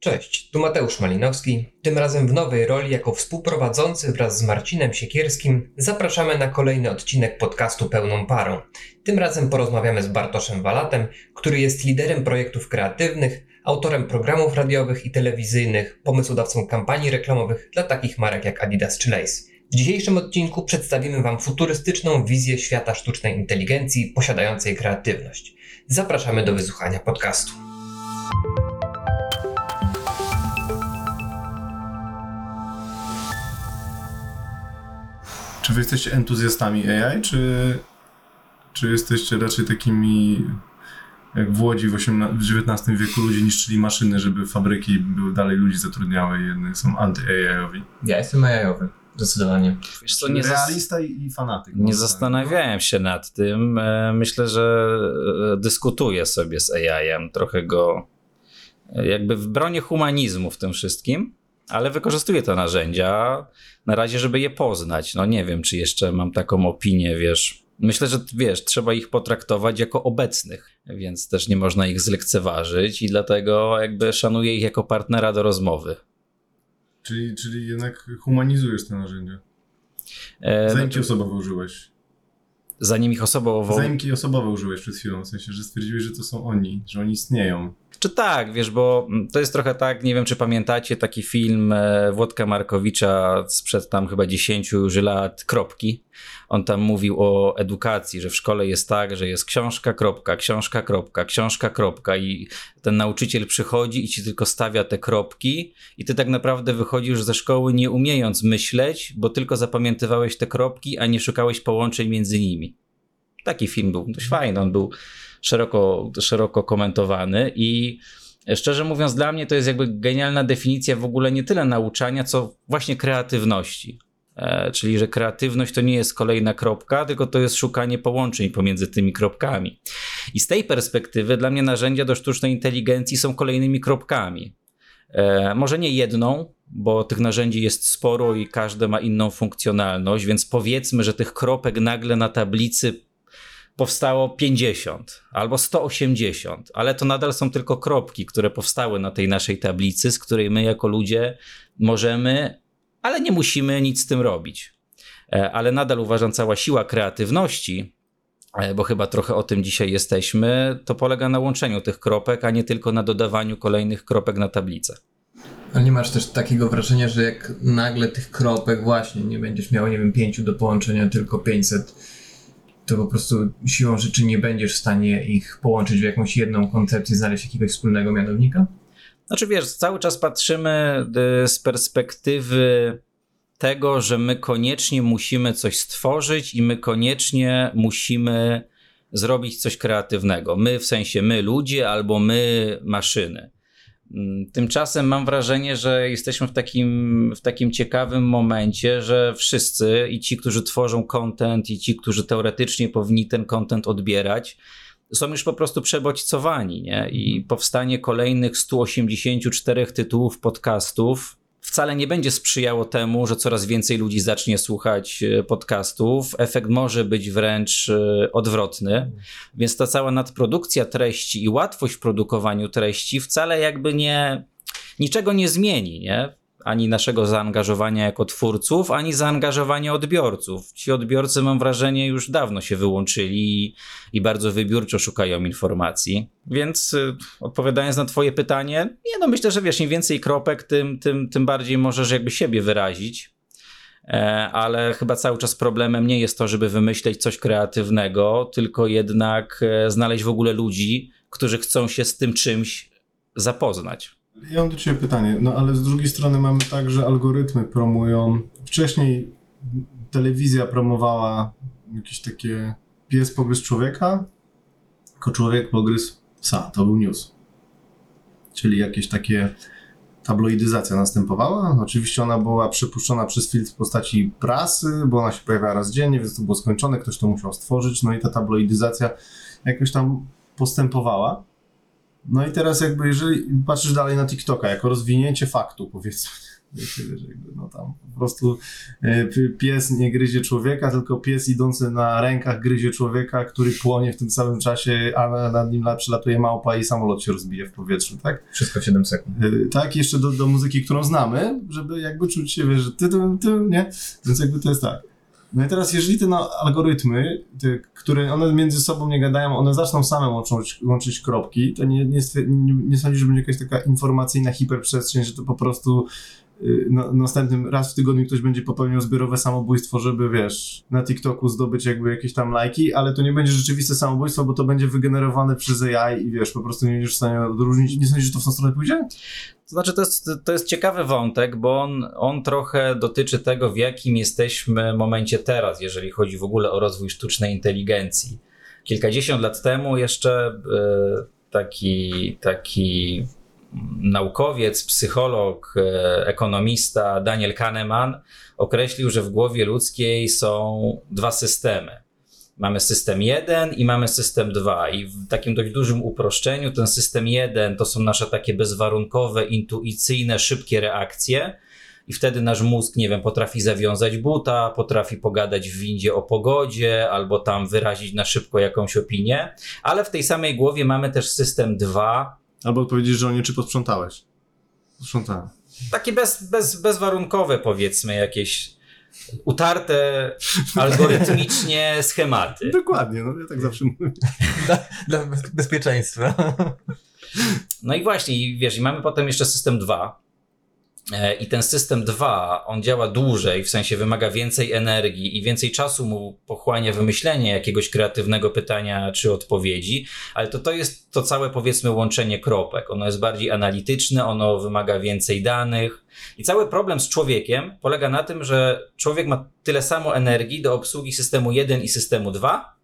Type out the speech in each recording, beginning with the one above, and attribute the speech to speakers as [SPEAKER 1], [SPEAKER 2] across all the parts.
[SPEAKER 1] Cześć, tu Mateusz Malinowski. Tym razem w nowej roli jako współprowadzący wraz z Marcinem Siekierskim zapraszamy na kolejny odcinek podcastu Pełną Parą. Tym razem porozmawiamy z Bartoszem Walatem, który jest liderem projektów kreatywnych, autorem programów radiowych i telewizyjnych, pomysłodawcą kampanii reklamowych dla takich marek jak Adidas czy Lace. W dzisiejszym odcinku przedstawimy Wam futurystyczną wizję świata sztucznej inteligencji posiadającej kreatywność. Zapraszamy do wysłuchania podcastu.
[SPEAKER 2] Czy wy jesteście entuzjastami AI, czy, czy jesteście raczej takimi jak w Łodzi w, XIX wieku ludzie niszczyli maszyny, żeby fabryki były dalej ludzi zatrudniały i jedni są anty-AI-owi?
[SPEAKER 1] Ja jestem AI-owy, zdecydowanie.
[SPEAKER 3] Wiesz co, nie,
[SPEAKER 2] Realista i, i fanatyk.
[SPEAKER 3] nie zastanawiałem się nad tym. E, Myślę, że e, dyskutuję sobie z AI-em, trochę go e, jakby w bronie humanizmu w tym wszystkim, ale wykorzystuję te narzędzia na razie, żeby je poznać. No nie wiem, czy jeszcze mam taką opinię, wiesz. Myślę, że wiesz, trzeba ich potraktować jako obecnych, więc też nie można ich zlekceważyć i dlatego jakby szanuję ich jako partnera do rozmowy.
[SPEAKER 2] Czyli, czyli jednak humanizujesz te narzędzia.
[SPEAKER 3] E,
[SPEAKER 2] Zaimki osobowe użyłeś.
[SPEAKER 3] Zanim ich osobowo
[SPEAKER 2] Zaimki osobowe użyłeś przed chwilą, w sensie, że stwierdziłeś, że to są oni, że oni istnieją.
[SPEAKER 3] Czy tak, wiesz, bo mm, to jest trochę tak, nie wiem czy pamiętacie taki film e, Włodka Markowicza sprzed tam chyba 10 już lat, Kropki. On tam mówił o edukacji, że w szkole jest tak, że jest książka, kropka, książka, kropka, książka, kropka i ten nauczyciel przychodzi i ci tylko stawia te kropki i ty tak naprawdę wychodzisz ze szkoły nie umiejąc myśleć, bo tylko zapamiętywałeś te kropki, a nie szukałeś połączeń między nimi. Taki film był dość fajny, on był szeroko, szeroko komentowany i szczerze mówiąc dla mnie to jest jakby genialna definicja w ogóle nie tyle nauczania, co właśnie kreatywności. E, czyli, że kreatywność to nie jest kolejna kropka, tylko to jest szukanie połączeń pomiędzy tymi kropkami. I z tej perspektywy dla mnie narzędzia do sztucznej inteligencji są kolejnymi kropkami. E, może nie jedną, bo tych narzędzi jest sporo i każde ma inną funkcjonalność, więc powiedzmy, że tych kropek nagle na tablicy powstało 50 albo 180, ale to nadal są tylko kropki, które powstały na tej naszej tablicy, z której my jako ludzie możemy, ale nie musimy nic z tym robić. E, Ale nadal uważam, cała siła kreatywności, e, bo chyba trochę o tym dzisiaj jesteśmy, to polega na łączeniu tych kropek, a nie tylko na dodawaniu kolejnych kropek na tablicę.
[SPEAKER 1] Ale nie masz też takiego wrażenia, że jak nagle tych kropek właśnie nie będziesz miał, nie wiem, pięciu do połączenia, tylko 500, to po prostu siłą rzeczy nie będziesz w stanie ich połączyć w jakąś jedną koncepcję, znaleźć jakiegoś wspólnego mianownika?
[SPEAKER 3] Znaczy wiesz, cały czas patrzymy y, z perspektywy tego, że my koniecznie musimy coś stworzyć i my koniecznie musimy zrobić coś kreatywnego. My w sensie my ludzie albo my maszyny. Mm, Tymczasem mam wrażenie, że jesteśmy w takim, w takim ciekawym momencie, że wszyscy i ci, którzy tworzą content, i ci, którzy teoretycznie powinni ten content odbierać, są już po prostu przebodźcowani, nie? I powstanie kolejnych 184 tytułów podcastów wcale nie będzie sprzyjało temu, że coraz więcej ludzi zacznie słuchać e, podcastów. Efekt może być wręcz e, odwrotny. Więc ta cała nadprodukcja treści i łatwość w produkowaniu treści wcale jakby nie niczego nie zmieni, nie? Ani naszego zaangażowania jako twórców, ani zaangażowania odbiorców. Ci odbiorcy, mam wrażenie, już dawno się wyłączyli i, i bardzo wybiórczo szukają informacji. Więc y, odpowiadając na Twoje pytanie, nie no, myślę, że wiesz, im więcej kropek, tym, tym, tym bardziej możesz jakby siebie wyrazić. E, ale chyba cały czas problemem nie jest to, żeby wymyśleć coś kreatywnego, tylko jednak e, znaleźć w ogóle ludzi, którzy chcą się z tym czymś zapoznać.
[SPEAKER 2] Ja mam do Ciebie pytanie, no ale z drugiej strony mamy tak, że algorytmy promują. Wcześniej telewizja promowała jakieś takie pies pogryzł człowieka, tylko człowiek pogryzł psa. To był news. Czyli jakieś takie tabloidyzacja następowała. Oczywiście ona była przepuszczona przez filtr w postaci prasy, bo ona się pojawiała raz dziennie, więc to było skończone, ktoś to musiał stworzyć, no i ta tabloidyzacja jakoś tam postępowała. No i teraz jakby jeżeli patrzysz dalej na TikToka, jako rozwinięcie faktu powiedzmy, no tam po prostu e, pies nie gryzie człowieka, tylko pies idący na rękach gryzie człowieka, który płonie w tym samym czasie, a na- nad nim la- przylatuje małpa i samolot się rozbije w powietrzu, tak?
[SPEAKER 1] Wszystko w 7 sekund.
[SPEAKER 2] E, Tak, jeszcze do, do muzyki, którą znamy, żeby jakby czuć się, wiesz, że ty, ty, ty, nie? Więc jakby to jest tak. No i teraz, jeżeli te no, algorytmy, te, które one między sobą nie gadają, one zaczną same łączyć, łączyć kropki, to nie, nie, nie, nie sądzisz, że będzie jakaś taka informacyjna hiperprzestrzeń, że to po prostu y, no, następnym raz w tygodniu ktoś będzie popełniał zbiorowe samobójstwo, żeby, wiesz, na TikToku zdobyć jakby jakieś tam lajki, ale to nie będzie rzeczywiste samobójstwo, bo to będzie wygenerowane przez AI i wiesz, po prostu nie będziesz w stanie odróżnić. Nie sądzisz, że to w tą stronę pójdzie?
[SPEAKER 3] To znaczy, to jest, to jest ciekawy wątek, bo on, on trochę dotyczy tego, w jakim jesteśmy momencie teraz, jeżeli chodzi w ogóle o rozwój sztucznej inteligencji. Kilkadziesiąt lat temu jeszcze e, taki, taki naukowiec, psycholog, e, ekonomista Daniel Kahneman określił, że w głowie ludzkiej są dwa systemy. Mamy system 1 i mamy system 2. I w takim dość dużym uproszczeniu ten system 1 to są nasze takie bezwarunkowe, intuicyjne, szybkie reakcje. I wtedy nasz mózg, nie wiem, potrafi zawiązać buta, potrafi pogadać w windzie o pogodzie, albo tam wyrazić na szybko jakąś opinię. Ale w tej samej głowie mamy też system 2,
[SPEAKER 2] Albo odpowiedzieć, że nie czy posprzątałeś. Posprzątałem.
[SPEAKER 3] takie bez, bez, bezwarunkowe, powiedzmy, jakieś utarte algorytmicznie schematy.
[SPEAKER 2] Dokładnie, no ja tak zawsze mówię.
[SPEAKER 1] Dla, dla bez- bezpieczeństwa.
[SPEAKER 3] No i właśnie, i wiesz, i mamy potem jeszcze system 2. E, I ten system 2, on działa dłużej, w sensie wymaga więcej energii i więcej czasu mu pochłania wymyślenie jakiegoś kreatywnego pytania czy odpowiedzi, ale to, to jest to całe powiedzmy łączenie kropek. Ono jest bardziej analityczne, ono wymaga więcej danych. I cały problem z człowiekiem polega na tym, że człowiek ma tyle samo energii do obsługi systemu 1 i systemu 2,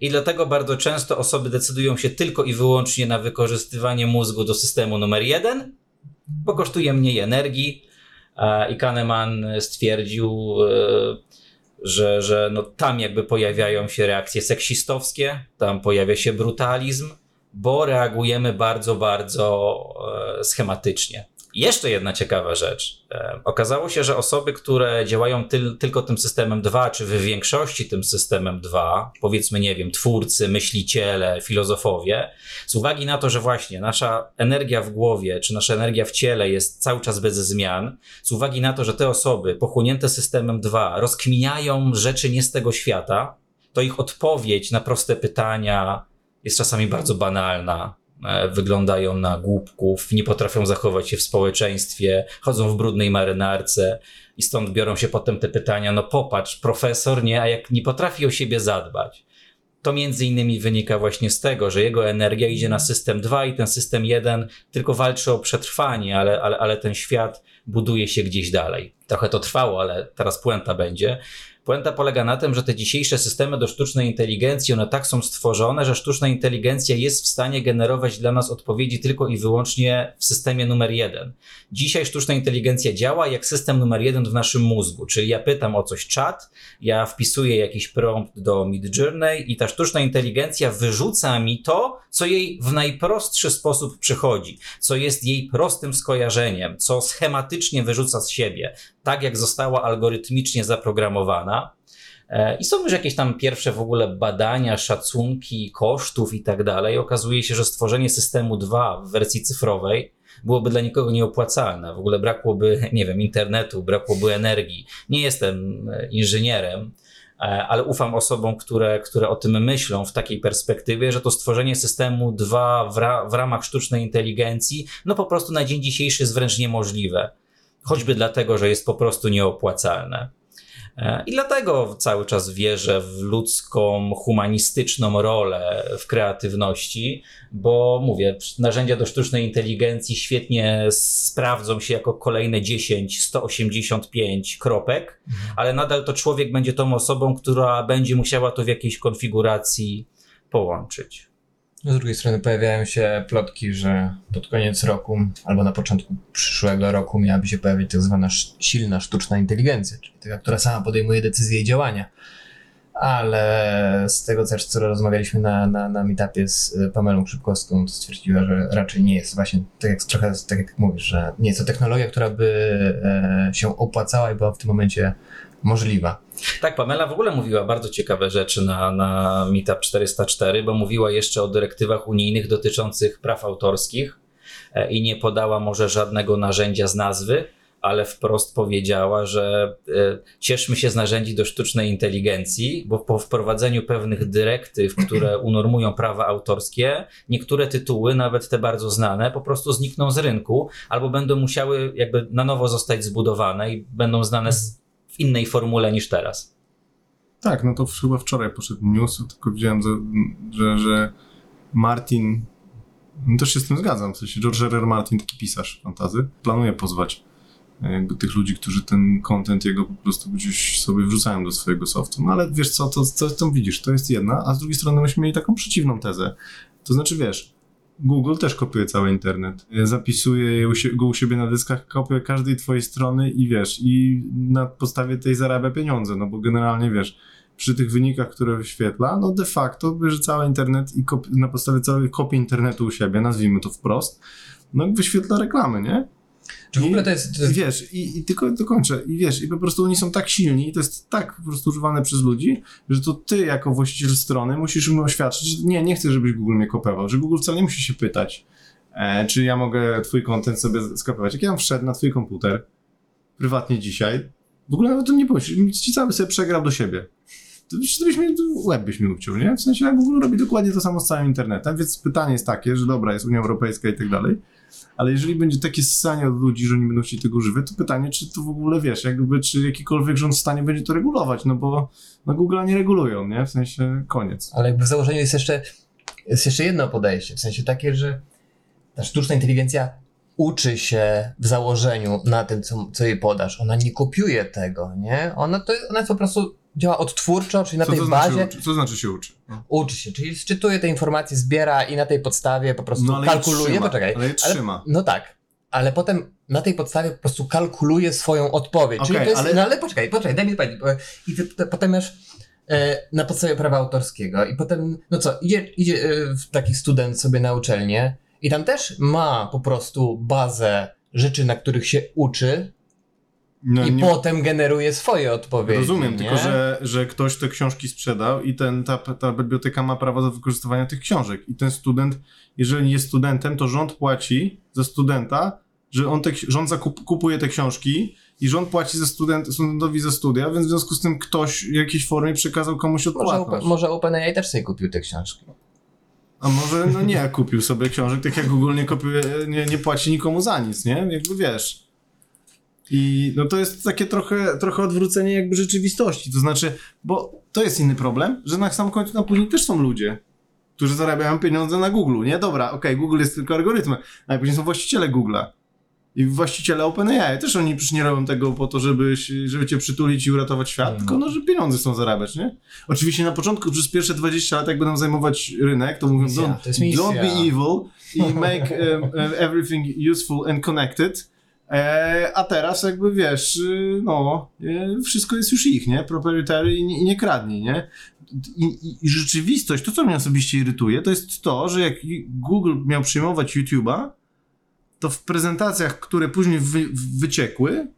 [SPEAKER 3] i dlatego bardzo często osoby decydują się tylko i wyłącznie na wykorzystywanie mózgu do systemu numer jeden, bo kosztuje mniej energii. I Kahneman stwierdził, e, że, że no tam jakby pojawiają się reakcje seksistowskie, tam pojawia się brutalizm, bo reagujemy bardzo, bardzo e, schematycznie. Jeszcze jedna ciekawa rzecz. E, Okazało się, że osoby, które działają tyl, tylko tym systemem 2, czy w większości tym systemem 2, powiedzmy, nie wiem, twórcy, myśliciele, filozofowie, z uwagi na to, że właśnie nasza energia w głowie, czy nasza energia w ciele jest cały czas bez zmian, z uwagi na to, że te osoby pochłonięte systemem 2 rozkminiają rzeczy nie z tego świata, to ich odpowiedź na proste pytania jest czasami bardzo banalna. E, Wyglądają na głupków, nie potrafią zachować się w społeczeństwie, chodzą w brudnej marynarce i stąd biorą się potem te pytania: no popatrz, profesor, nie, a jak nie potrafi o siebie zadbać. To między innymi wynika właśnie z tego, że jego energia idzie na system 2 i ten system 1 tylko walczy o przetrwanie, ale, ale, ale ten świat buduje się gdzieś dalej. Trochę to trwało, ale teraz puenta będzie. Puenta polega na tym, że te dzisiejsze systemy do sztucznej inteligencji, one tak są stworzone, że sztuczna inteligencja jest w stanie generować dla nas odpowiedzi tylko i wyłącznie w systemie numer jeden. Dzisiaj sztuczna inteligencja działa jak system numer jeden w naszym mózgu, czyli ja pytam o coś czat, ja wpisuję jakiś prompt do Midjourney i ta sztuczna inteligencja wyrzuca mi to, co jej w najprostszy sposób przychodzi, co jest jej prostym skojarzeniem, co schematycznie wyrzuca z siebie, tak jak została algorytmicznie zaprogramowana. E, I są już jakieś tam pierwsze w ogóle badania, szacunki kosztów i tak dalej. Okazuje się, że stworzenie systemu 2 w wersji cyfrowej byłoby dla nikogo nieopłacalne. W ogóle brakłoby, nie wiem, internetu, brakłoby energii. Nie jestem e, inżynierem, e, ale ufam osobom, które, które o tym myślą w takiej perspektywie, że to stworzenie systemu 2 w, ra, w ramach sztucznej inteligencji, no po prostu na dzień dzisiejszy jest wręcz niemożliwe. Choćby dlatego, że jest po prostu nieopłacalne. E, I dlatego cały czas wierzę w ludzką, humanistyczną rolę w kreatywności, bo mówię, narzędzia do sztucznej inteligencji świetnie sprawdzą się jako kolejne 10, 185 kropek, ale nadal to człowiek będzie tą osobą, która będzie musiała to w jakiejś konfiguracji połączyć.
[SPEAKER 1] Z drugiej strony pojawiają się plotki, że pod koniec roku albo na początku przyszłego roku miałaby się pojawić tak zwana silna sztuczna inteligencja, czyli taka, która sama podejmuje decyzje i działania. ale z tego też, co rozmawialiśmy na, na, na meetupie z y, Pamelą Szybkowską, to stwierdziła, że raczej nie jest właśnie, tak jak, trochę tak jak mówisz, że nie jest to technologia, która by e, się opłacała i była w tym momencie możliwa.
[SPEAKER 3] Tak, Pamela w ogóle mówiła bardzo ciekawe rzeczy na, na Meetup 404, bo mówiła jeszcze o dyrektywach unijnych dotyczących praw autorskich e, i nie podała może żadnego narzędzia z nazwy, ale wprost powiedziała, że e, cieszmy się z narzędzi do sztucznej inteligencji, bo po wprowadzeniu pewnych dyrektyw, które unormują prawa autorskie, niektóre tytuły, nawet te bardzo znane, po prostu znikną z rynku albo będą musiały jakby na nowo zostać zbudowane i będą znane z, w innej formule niż teraz.
[SPEAKER 2] Tak, no to chyba wczoraj poszedł news, tylko widziałem, że, że, Martin, no też się z tym zgadzam, w sensie George R. R. Martin, taki pisarz fantazy, planuje pozwać e, jakby tych ludzi, którzy ten content jego po prostu gdzieś sobie wrzucają do swojego softu. No ale wiesz co, to, to, to widzisz, to jest jedna, a z drugiej strony myśmy mieli taką przeciwną tezę. To znaczy, wiesz, Google też kopiuje cały internet. Zapisuje go u siebie na dyskach, kopiuje każdej twojej strony i wiesz, i na podstawie tej zarabia pieniądze, no bo generalnie wiesz, przy tych wynikach, które wyświetla, no de facto bierze cały internet i na podstawie całej kopii internetu u siebie, nazwijmy to wprost, no wyświetla reklamy, nie?
[SPEAKER 1] Czy w ogóle to jest...
[SPEAKER 2] I wiesz, i, i tylko dokończę, i wiesz, i po prostu oni są tak silni, i to jest tak po prostu używane przez ludzi, że to ty jako właściciel strony musisz im oświadczyć, że nie, nie chcę, żebyś Google mnie kopiował, że Google wcale nie musi się pytać, e, czy ja mogę twój content sobie skopiować. Jak ja bym wszedł na twój komputer, prywatnie dzisiaj, w ogóle nawet o tym nie pomyśl, ci cały sobie przegrał do siebie. To, byś- to byś mi, łeb byś mi uciął, nie? W sensie, Google robi dokładnie to samo z całym internetem, więc pytanie jest takie, że dobra, jest Unia Europejska i tak dalej, ale jeżeli będzie takie ssanie od ludzi, że oni będą chcieli tego używać, to pytanie, czy to w ogóle, wiesz, jakby, czy jakikolwiek rząd w stanie będzie to regulować, no bo no Google'a nie regulują, nie? W sensie, koniec.
[SPEAKER 1] Ale jakby w założeniu jest jeszcze, jest jeszcze jedno podejście, w sensie takie, że ta sztuczna inteligencja uczy się w założeniu na tym, co, co jej podasz. Ona nie kopiuje tego, nie? Ona, to, ona po prostu działa odtwórczo, czyli na
[SPEAKER 2] Co
[SPEAKER 1] tej
[SPEAKER 2] to
[SPEAKER 1] bazie
[SPEAKER 2] znaczy uczy? Co znaczy się uczy? No,
[SPEAKER 1] uczy się, czyli sczytuje te informacje, zbiera i na tej podstawie po prostu
[SPEAKER 2] no ale je
[SPEAKER 1] kalkuluje.
[SPEAKER 2] trzyma,
[SPEAKER 1] Poczekaj.
[SPEAKER 2] ale je trzyma.
[SPEAKER 1] No tak. Ale potem na tej podstawie po prostu kalkuluje swoją odpowiedź. Czyli
[SPEAKER 2] Okej,
[SPEAKER 1] to jest,
[SPEAKER 2] ale-
[SPEAKER 1] No ale poczekaj, poczekaj, daj mi bo- I ty, ty, potem masz e, na podstawie prawa autorskiego i potem, no co, idzie, idzie e, taki student sobie na uczelnię i tam też ma po prostu bazę rzeczy, na których się uczy
[SPEAKER 2] No,
[SPEAKER 1] i
[SPEAKER 2] nie-
[SPEAKER 1] potem generuje swoje odpowiedzi.
[SPEAKER 2] Rozumiem,
[SPEAKER 1] nie?
[SPEAKER 2] tylko że, że ktoś te książki sprzedał i ten, ta, ta biblioteka ma prawo do wykorzystywania tych książek. I ten student, jeżeli jest studentem, to rząd płaci za studenta, że on te, rząd zakup, kupuje te książki i rząd płaci za student, studentowi za studia, więc w związku z tym ktoś w jakiejś formie przekazał komuś
[SPEAKER 1] Może,
[SPEAKER 2] odpłatność.
[SPEAKER 1] Open- może OpenAI też sobie kupił te książki.
[SPEAKER 2] A może no nie kupił sobie książek, tak jak Google nie, kopiuje, nie, nie płaci nikomu za nic, nie? Jakby wiesz. I no to jest takie trochę, trochę odwrócenie jakby rzeczywistości. To znaczy, bo to jest inny problem, że na sam końcu na później też są ludzie, którzy zarabiają pieniądze na Google, nie? Dobra, okej, Google jest tylko algorytmem, ale później są właściciele Google'a. I właściciele OpenAI też oni przecież nie robią tego po to, żeby, żeby cię przytulić i uratować świat,
[SPEAKER 1] No.
[SPEAKER 2] tylko no, że pieniądze chcą zarabiać, nie? Oczywiście na początku, przez pierwsze 20 lat, jak będą zajmować rynek, to mówią,
[SPEAKER 1] Misja,
[SPEAKER 2] don't,
[SPEAKER 1] to
[SPEAKER 2] don't be evil i make um, everything useful and connected. E, a teraz jakby wiesz, y, no, e, wszystko jest już ich, nie? Proprietary i nie, i nie kradnij, nie? I, i, I rzeczywistość, to co mnie osobiście irytuje, to jest to, że jak Google miał przyjmować YouTube'a, to w prezentacjach, które później wy, wyciekły,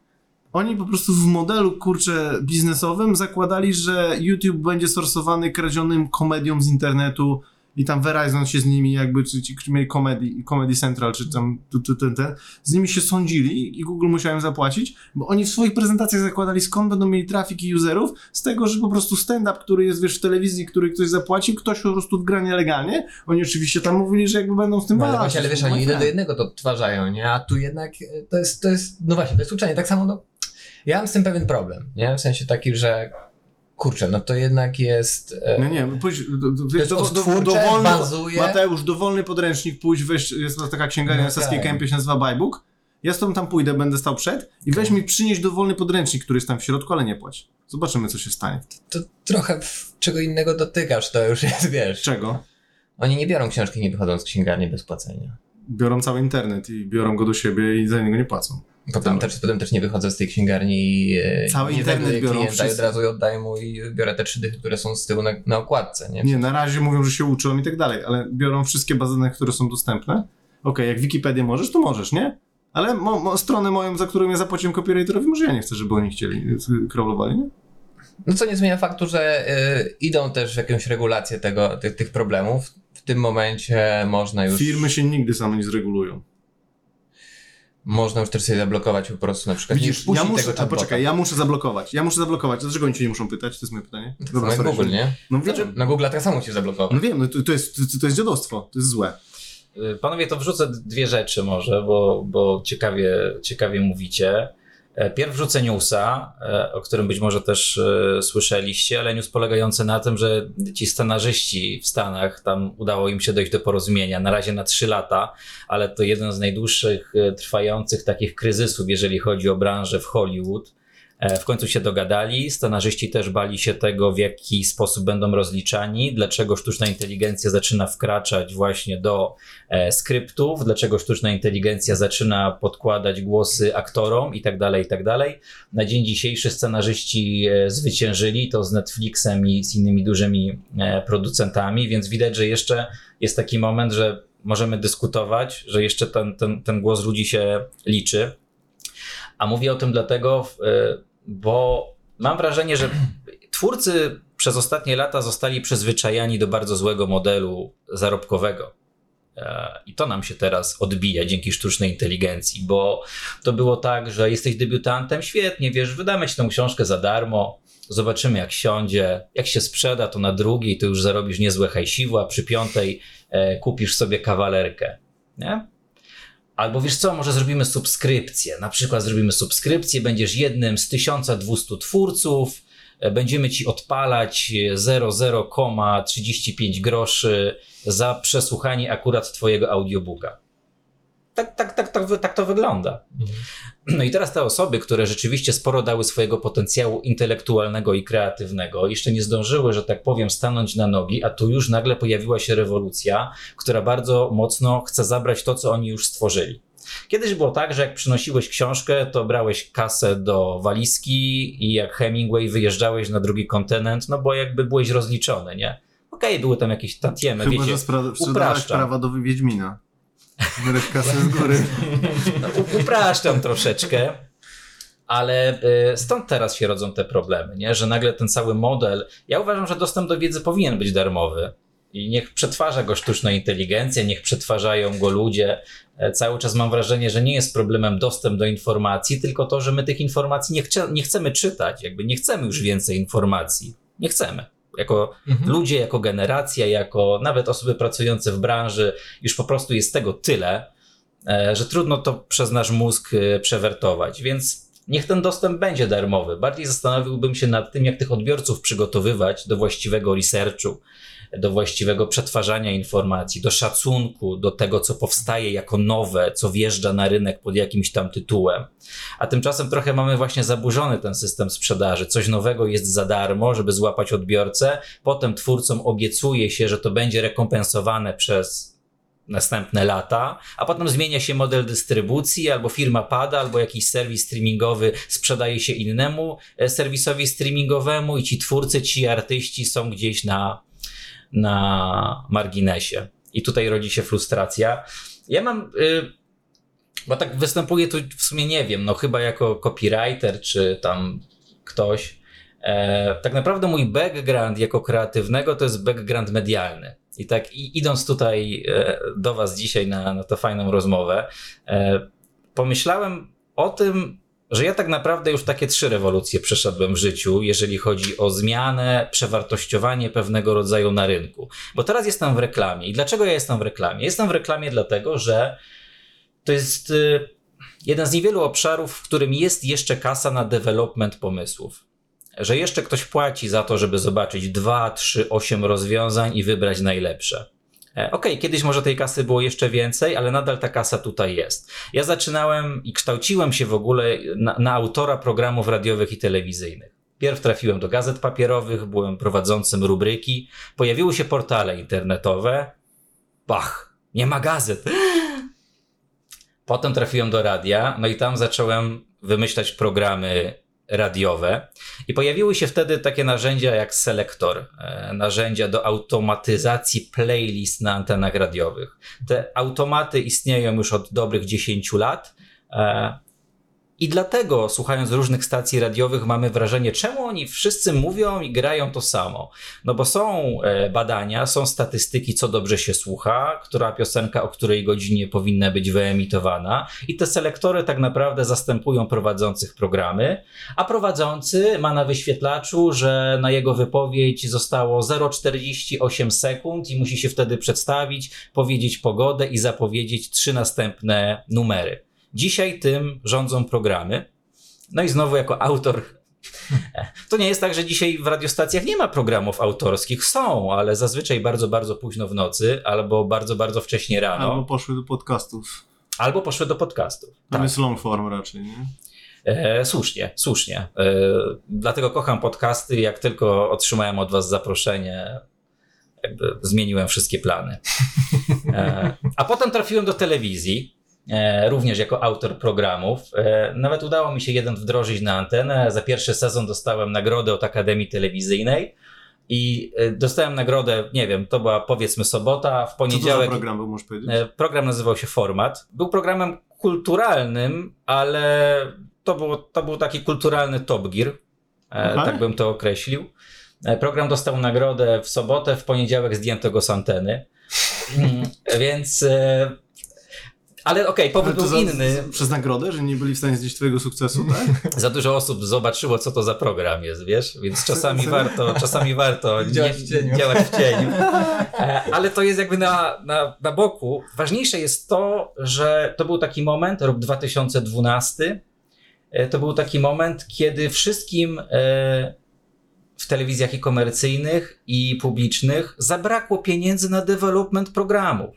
[SPEAKER 2] oni po prostu w modelu, kurczę, biznesowym zakładali, że YouTube będzie sorsowany kradzionym komedią z internetu i tam Verizon się z nimi jakby, czy ci, którzy mieli Comedy, Comedy Central, czy tam tu, tu, ten, ten, z nimi się sądzili i Google musiał im zapłacić, bo oni w swoich prezentacjach zakładali, skąd będą mieli trafiki userów, z tego, że po prostu stand-up, który jest, wiesz, w telewizji, który ktoś zapłacił, ktoś po prostu wgra nielegalnie. Oni oczywiście tam mówili, że jakby będą z tym
[SPEAKER 1] No, ale
[SPEAKER 2] walczyć.
[SPEAKER 1] właśnie, ale wiesz, oni jeden do jednego to odtwarzają, nie? A tu jednak e, to jest, to jest, no właśnie, to jest uczenie. Tak samo, no, ja mam z tym pewien problem, nie? W sensie taki, że kurczę, no to jednak jest... e,
[SPEAKER 2] Nie, nie, pójdź, do, do,
[SPEAKER 1] To jest
[SPEAKER 2] do, do, dowolny,
[SPEAKER 1] bazuje...
[SPEAKER 2] Mateusz, dowolny podręcznik, pójdź, weź, jest to taka księgarnia
[SPEAKER 1] No
[SPEAKER 2] na Saskiej
[SPEAKER 1] tak.
[SPEAKER 2] Kępie, się nazywa Bajbook. Ja z tam pójdę, będę stał przed i weź mi przynieść dowolny podręcznik, który jest tam w środku, ale nie płać. Zobaczymy, co się stanie.
[SPEAKER 1] To trochę w czego innego dotykasz, to już jest, wiesz.
[SPEAKER 2] Czego?
[SPEAKER 1] Oni nie biorą książki, nie wychodzą z księgarni bez płacenia.
[SPEAKER 2] Biorą cały internet i biorą go do siebie i za niego nie płacą.
[SPEAKER 1] Potem też, potem też nie wychodzę z tej księgarni i e,
[SPEAKER 2] Cały
[SPEAKER 1] nie
[SPEAKER 2] internet biorą
[SPEAKER 1] klienta i od razu je oddaję mu i biorę te trzy dychy, które są z tyłu na, na okładce, nie?
[SPEAKER 2] Nie, na razie mówią, że się uczą i tak dalej, ale biorą wszystkie bazy danych, które są dostępne. Okej, jak Wikipedię możesz, to możesz, nie? Ale mo, mo, stronę moją, za którą ja zapłaciłem copywriterowi, może ja nie chcę, żeby oni chcieli, crawlowali, nie?
[SPEAKER 1] No co nie zmienia faktu, że y, idą też w jakąś regulację tego, tych, tych problemów. W tym momencie można już...
[SPEAKER 2] Firmy się nigdy same nie zregulują.
[SPEAKER 1] Można już też sobie zablokować po prostu na przykład. nie
[SPEAKER 2] Widzisz,
[SPEAKER 1] wpuścić
[SPEAKER 2] ja muszę,
[SPEAKER 1] tego
[SPEAKER 2] a poczekaj, ja muszę zablokować. Ja muszę zablokować. Dlaczego oni cię nie muszą pytać? To jest moje pytanie.
[SPEAKER 1] Tak samo jak
[SPEAKER 2] sorry.
[SPEAKER 1] Google, nie?
[SPEAKER 2] No wiem,
[SPEAKER 1] Znaczy, na Google tak samo musisz zablokować.
[SPEAKER 2] no wiem, no to, to, jest, to, to jest dziadostwo, to jest złe.
[SPEAKER 3] Y, Panowie, to wrzucę dwie rzeczy może, bo, bo ciekawie, ciekawie mówicie. E, Pierw wrzucę newsa, e, o którym być może też e, słyszeliście, ale news polegający na tym, że ci scenarzyści w Stanach, tam udało im się dojść do porozumienia, na razie na trzy lata, ale to jeden z najdłuższych trwających takich kryzysów, jeżeli chodzi o branżę w Hollywood. E, W końcu się dogadali. Scenarzyści też bali się tego, w jaki sposób będą rozliczani, dlaczego sztuczna inteligencja zaczyna wkraczać właśnie do e, skryptów, dlaczego sztuczna inteligencja zaczyna podkładać głosy aktorom i tak dalej, i tak dalej. Na dzień dzisiejszy scenarzyści e, zwyciężyli to z Netflixem i z innymi dużymi producentami, więc widać, że jeszcze jest taki moment, że możemy dyskutować, że jeszcze ten, ten, ten głos ludzi się liczy. A mówię o tym dlatego, e, bo mam wrażenie, że twórcy przez ostatnie lata zostali przyzwyczajani do bardzo złego modelu zarobkowego. E, I to nam się teraz odbija dzięki sztucznej inteligencji, bo to było tak, że jesteś debiutantem, świetnie, wiesz, wydamy ci tą książkę za darmo, zobaczymy jak siądzie, jak się sprzeda, to na drugiej to już zarobisz niezłe hajsiwo, a przy piątej e, kupisz sobie kawalerkę, nie? Albo wiesz co, może zrobimy subskrypcję. Na przykład zrobimy subskrypcję, będziesz jednym z 1200 twórców, e, będziemy ci odpalać e, 0,0,35 groszy za przesłuchanie akurat twojego audiobooka. Tak, tak, tak, tak, tak to wygląda. No i teraz te osoby, które rzeczywiście sporo dały swojego potencjału intelektualnego i kreatywnego, jeszcze nie zdążyły, że tak powiem, stanąć na nogi, a tu już nagle pojawiła się rewolucja, która bardzo mocno chce zabrać to, co oni już stworzyli. Kiedyś było tak, że jak przynosiłeś książkę, to brałeś kasę do walizki i jak Hemingway wyjeżdżałeś na drugi kontynent, no bo jakby byłeś rozliczony, nie? Okej, były tam jakieś tantiemy,
[SPEAKER 2] Chyba,
[SPEAKER 3] wiecie,
[SPEAKER 2] że spra- prawa do Wiedźmina. Kasę z góry.
[SPEAKER 3] No, upraszczam troszeczkę, ale y, stąd teraz się rodzą te problemy, nie? że nagle ten cały model. Ja uważam, że dostęp do wiedzy powinien być darmowy. I niech przetwarza go sztuczna inteligencja, niech przetwarzają go ludzie. E, Cały czas mam wrażenie, że nie jest problemem dostęp do informacji, tylko to, że my tych informacji nie, chce, nie chcemy czytać, jakby nie chcemy już więcej informacji. Nie chcemy. Jako
[SPEAKER 1] Mhm.
[SPEAKER 3] ludzie, jako generacja, jako nawet osoby pracujące w branży, już po prostu jest tego tyle, e, że trudno to przez nasz mózg e, przewertować. Więc niech ten dostęp będzie darmowy. Bardziej zastanowiłbym się nad tym, jak tych odbiorców przygotowywać do właściwego researchu, do właściwego przetwarzania informacji, do szacunku, do tego, co powstaje jako nowe, co wjeżdża na rynek pod jakimś tam tytułem. A tymczasem trochę mamy właśnie zaburzony ten system sprzedaży. Coś nowego jest za darmo, żeby złapać odbiorcę. Potem twórcom obiecuje się, że to będzie rekompensowane przez następne lata, a potem zmienia się model dystrybucji, albo firma pada, albo jakiś serwis streamingowy sprzedaje się innemu e, serwisowi streamingowemu i ci twórcy, ci artyści są gdzieś na, na marginesie. I tutaj rodzi się frustracja. Ja mam. Y, bo tak występuję tu w sumie nie wiem, no chyba jako copywriter, czy tam ktoś. E, tak naprawdę mój background jako kreatywnego to jest background medialny. I tak i, idąc tutaj e, do Was dzisiaj na, na tę fajną rozmowę, e, pomyślałem o tym, że ja tak naprawdę już takie trzy rewolucje przeszedłem w życiu, jeżeli chodzi o zmianę, przewartościowanie pewnego rodzaju na rynku. Bo teraz jestem w reklamie. I dlaczego ja jestem w reklamie? Jestem w reklamie dlatego, że to jest y, jeden z niewielu obszarów, w którym jest jeszcze kasa na development pomysłów. Że jeszcze ktoś płaci za to, żeby zobaczyć 2, 3, 8 rozwiązań i wybrać najlepsze. E, Okej, kiedyś może tej kasy było jeszcze więcej, ale nadal ta kasa tutaj jest. Ja zaczynałem i kształciłem się w ogóle na, na autora programów radiowych i telewizyjnych. Pierw trafiłem do gazet papierowych, byłem prowadzącym rubryki, pojawiły się portale internetowe. Bach, nie ma gazet. Potem trafiłem do radia, no i tam zacząłem wymyślać programy radiowe. I pojawiły się wtedy takie narzędzia jak selektor, e, narzędzia do automatyzacji playlist na antenach radiowych. Te automaty istnieją już od dobrych 10 lat. I dlatego, słuchając różnych stacji radiowych, mamy wrażenie, czemu oni wszyscy mówią i grają to samo. No bo są e, badania, są statystyki, co dobrze się słucha, która piosenka o której godzinie powinna być wyemitowana, i te selektory tak naprawdę zastępują prowadzących programy, a prowadzący ma na wyświetlaczu, że na jego wypowiedź zostało 0,48 sekund i musi się wtedy przedstawić, powiedzieć pogodę i zapowiedzieć trzy następne numery. Dzisiaj tym rządzą programy. No i znowu jako autor. To nie jest tak, że dzisiaj w radiostacjach nie ma programów autorskich. Są, ale zazwyczaj bardzo, bardzo późno w nocy albo bardzo, bardzo wcześnie rano.
[SPEAKER 2] Albo poszły do podcastów.
[SPEAKER 3] Albo poszły do podcastów.
[SPEAKER 2] Tam
[SPEAKER 3] Tak.
[SPEAKER 2] jest long form raczej, nie?
[SPEAKER 3] E, słusznie, słusznie. E, dlatego kocham podcasty. Jak tylko otrzymałem od Was zaproszenie, zmieniłem wszystkie plany. E, a potem trafiłem do telewizji, również jako autor programów. E, nawet udało mi się jeden wdrożyć na antenę. Za pierwszy sezon dostałem nagrodę od Akademii Telewizyjnej. I e, dostałem nagrodę, nie wiem, to była powiedzmy sobota, w
[SPEAKER 2] Co to
[SPEAKER 3] poniedziałek.
[SPEAKER 2] program był, możesz powiedzieć?
[SPEAKER 3] E, Program nazywał się Format. Był programem kulturalnym, ale to, było, to był taki kulturalny Top Gear. E,
[SPEAKER 2] Aha.
[SPEAKER 3] Tak bym to określił. E, Program dostał nagrodę w sobotę, w poniedziałek zdjęto go z anteny. Mm, Więc. Ale okej, powód
[SPEAKER 2] Ale to
[SPEAKER 3] był
[SPEAKER 2] za,
[SPEAKER 3] inny.
[SPEAKER 2] Przez nagrodę, że nie byli w stanie znieść twojego sukcesu, tak?
[SPEAKER 3] Za dużo osób zobaczyło, co to za program jest, wiesz? Więc czasami warto, czasami warto
[SPEAKER 1] Działać
[SPEAKER 3] nie-
[SPEAKER 1] w cieniu.
[SPEAKER 3] działać w cieniu. E, Ale to jest jakby na, na, na boku. Ważniejsze jest to, że to był taki moment, rok 2012. e, To był taki moment, kiedy wszystkim e, w telewizjach i komercyjnych, i publicznych zabrakło pieniędzy na development programów.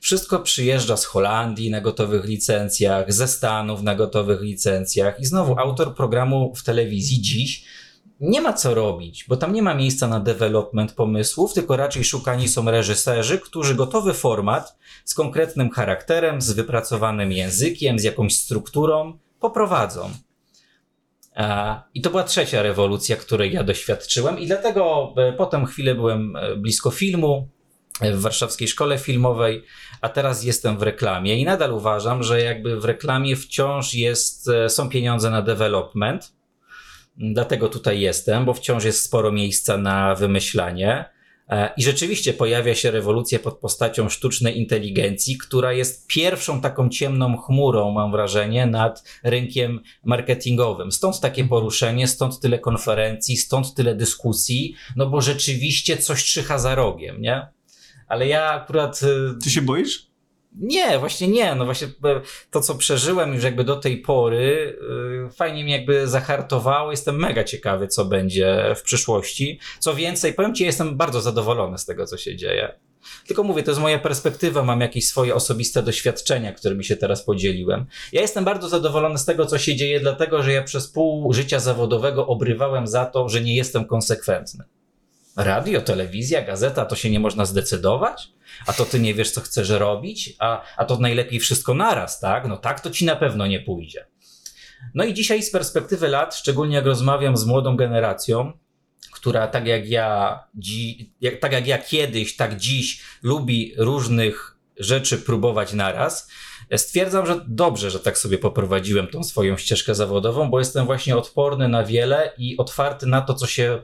[SPEAKER 3] Wszystko przyjeżdża z Holandii na gotowych licencjach, ze Stanów na gotowych licencjach i znowu autor programu w telewizji dziś nie ma co robić, bo tam nie ma miejsca na development pomysłów, tylko raczej szukani są reżyserzy, którzy gotowy format z konkretnym charakterem, z wypracowanym językiem, z jakąś strukturą poprowadzą. I to była trzecia rewolucja, której ja doświadczyłem, i dlatego e, potem chwilę byłem e, blisko filmu w Warszawskiej Szkole Filmowej, a teraz jestem w reklamie i nadal uważam, że jakby w reklamie wciąż jest, e, są pieniądze na development. Dlatego tutaj jestem, bo wciąż jest sporo miejsca na wymyślanie. E, I rzeczywiście pojawia się rewolucja pod postacią sztucznej inteligencji, która jest pierwszą taką ciemną chmurą, mam wrażenie, nad rynkiem marketingowym. Stąd takie poruszenie, stąd tyle konferencji, stąd tyle dyskusji, no bo rzeczywiście coś czyha za rogiem, nie? Ale ja akurat. y,
[SPEAKER 2] Ty się boisz?
[SPEAKER 3] nie, właśnie nie. No właśnie e, to, co przeżyłem już jakby do tej pory, yy, fajnie mnie jakby zahartowało. Jestem mega ciekawy, co będzie w przyszłości. Co więcej, powiem Ci, jestem bardzo zadowolony z tego, co się dzieje. Tylko mówię, to jest moja perspektywa, mam jakieś swoje osobiste doświadczenia, którymi się teraz podzieliłem. Ja jestem bardzo zadowolony z tego, co się dzieje, dlatego że ja przez pół życia zawodowego obrywałem za to, że nie jestem konsekwentny. Radio, telewizja, gazeta, to się nie można zdecydować? A to ty nie wiesz, co chcesz robić? A, a to najlepiej wszystko naraz, tak? No tak, to ci na pewno nie pójdzie. No i dzisiaj z perspektywy lat, szczególnie jak rozmawiam z młodą generacją, która tak jak ja, dzi, jak, tak jak ja kiedyś, tak dziś lubi różnych rzeczy próbować naraz, stwierdzam, że dobrze, że tak sobie poprowadziłem tą swoją ścieżkę zawodową, bo jestem właśnie odporny na wiele i otwarty na to, co się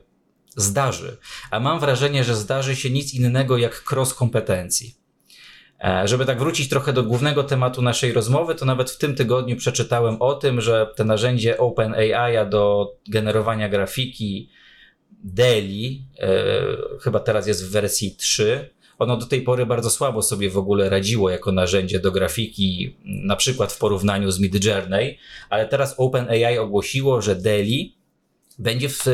[SPEAKER 3] zdarzy. A mam wrażenie, że zdarzy się nic innego jak cross kompetencji. E, Żeby tak wrócić trochę do głównego tematu naszej rozmowy, to nawet w tym tygodniu przeczytałem o tym, że te narzędzie OpenAI do generowania grafiki DALI, e, chyba teraz jest w wersji 3, ono do tej pory bardzo słabo sobie w ogóle radziło jako narzędzie do grafiki, na przykład w porównaniu z Midjourney, ale teraz OpenAI ogłosiło, że DALI będzie w,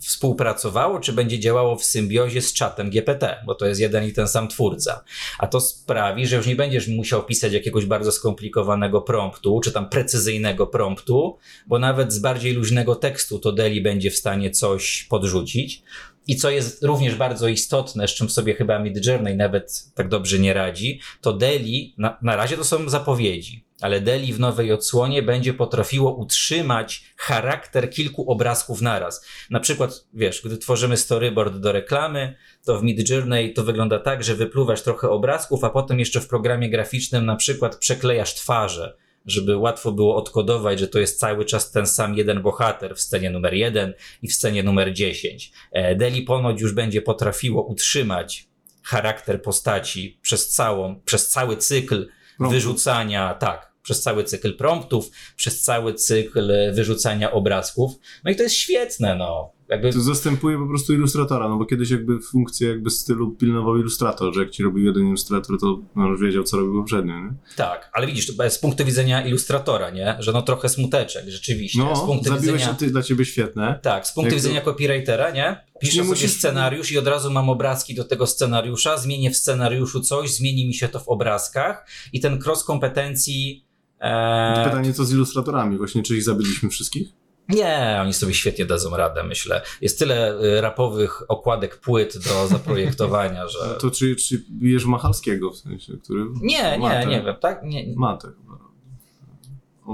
[SPEAKER 3] współpracowało, czy będzie działało w symbiozie z czatem GPT, bo to jest jeden i ten sam twórca. A to sprawi, że już nie będziesz musiał pisać jakiegoś bardzo skomplikowanego promptu, czy tam precyzyjnego promptu, bo nawet z bardziej luźnego tekstu to Deli będzie w stanie coś podrzucić. I co jest również bardzo istotne, z czym sobie chyba Midjourney nawet tak dobrze nie radzi, to Deli, na, na razie to są zapowiedzi, ale Deli w nowej odsłonie będzie potrafiło utrzymać charakter kilku obrazków naraz. Na przykład, wiesz, gdy tworzymy storyboard do reklamy, to w Midjourney to wygląda tak, że wypluwasz trochę obrazków, a potem jeszcze w programie graficznym na przykład przeklejasz twarze, żeby łatwo było odkodować, że to jest cały czas ten sam jeden bohater w scenie numer jeden i w scenie numer 10. E, Deli ponoć już będzie potrafiło utrzymać charakter postaci przez całą, przez cały cykl
[SPEAKER 2] Promptów.
[SPEAKER 3] wyrzucania, tak, przez cały cykl promptów, przez cały cykl e, wyrzucania obrazków. No i to jest świetne, no. Jakby,
[SPEAKER 2] To zastępuje po prostu ilustratora, no bo kiedyś jakby funkcję jakby stylu pilnował ilustrator, że jak ci robił jeden ilustrator, to no, już wiedział, co robił poprzednio, nie?
[SPEAKER 3] tak, ale widzisz, to z punktu widzenia ilustratora, nie? Że no trochę smuteczek, rzeczywiście. z
[SPEAKER 2] No,
[SPEAKER 3] punktu
[SPEAKER 2] zabiłeś
[SPEAKER 3] widzenia...
[SPEAKER 2] ty, dla ciebie świetne.
[SPEAKER 3] Tak, z punktu
[SPEAKER 2] Jak to-
[SPEAKER 3] widzenia copywritera, nie? Piszę
[SPEAKER 2] Nie
[SPEAKER 3] sobie
[SPEAKER 2] musisz-
[SPEAKER 3] scenariusz i od razu mam obrazki do tego scenariusza, zmienię w scenariuszu coś, zmieni mi się to w obrazkach i ten cross kompetencji. E...
[SPEAKER 2] Pytanie, co z ilustratorami? Właśnie, czy ich zabiliśmy wszystkich?
[SPEAKER 3] Nie, oni sobie świetnie dadzą radę, myślę. Jest tyle y, rapowych okładek płyt do zaprojektowania, że.
[SPEAKER 2] To czy, czy bijesz Machalskiego w sensie, który...
[SPEAKER 3] Nie,
[SPEAKER 2] ma
[SPEAKER 3] nie,
[SPEAKER 2] te-
[SPEAKER 3] nie wiem, tak? Nie,
[SPEAKER 2] Ma to chyba.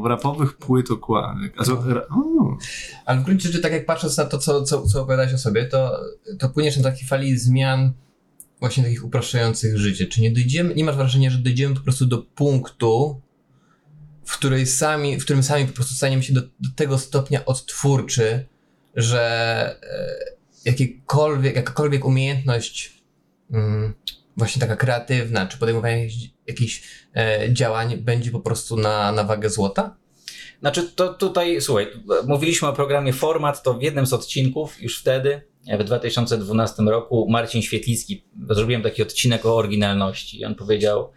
[SPEAKER 2] Rapowych płyt okładek. A co, o,
[SPEAKER 1] Ale w gruncie rzeczy, tak jak patrząc na to, co, co, co opowiadałeś o sobie, to, to płyniesz na takiej fali zmian właśnie takich upraszczających życie. Czy nie dojdziemy, nie masz wrażenia, że dojdziemy po prostu do punktu, w, której sami, w którym sami po prostu staniemy się do, do tego stopnia odtwórczy, że e, jakiekolwiek, jakakolwiek umiejętność mm, właśnie taka kreatywna, czy podejmowanie jakichś, jakichś e, działań będzie po prostu na, na wagę złota?
[SPEAKER 3] Znaczy, to tutaj, słuchaj, mówiliśmy o programie Format, to w jednym z odcinków już wtedy, w 2012 roku, Marcin Świetlicki, zrobiłem taki odcinek o oryginalności i on powiedział,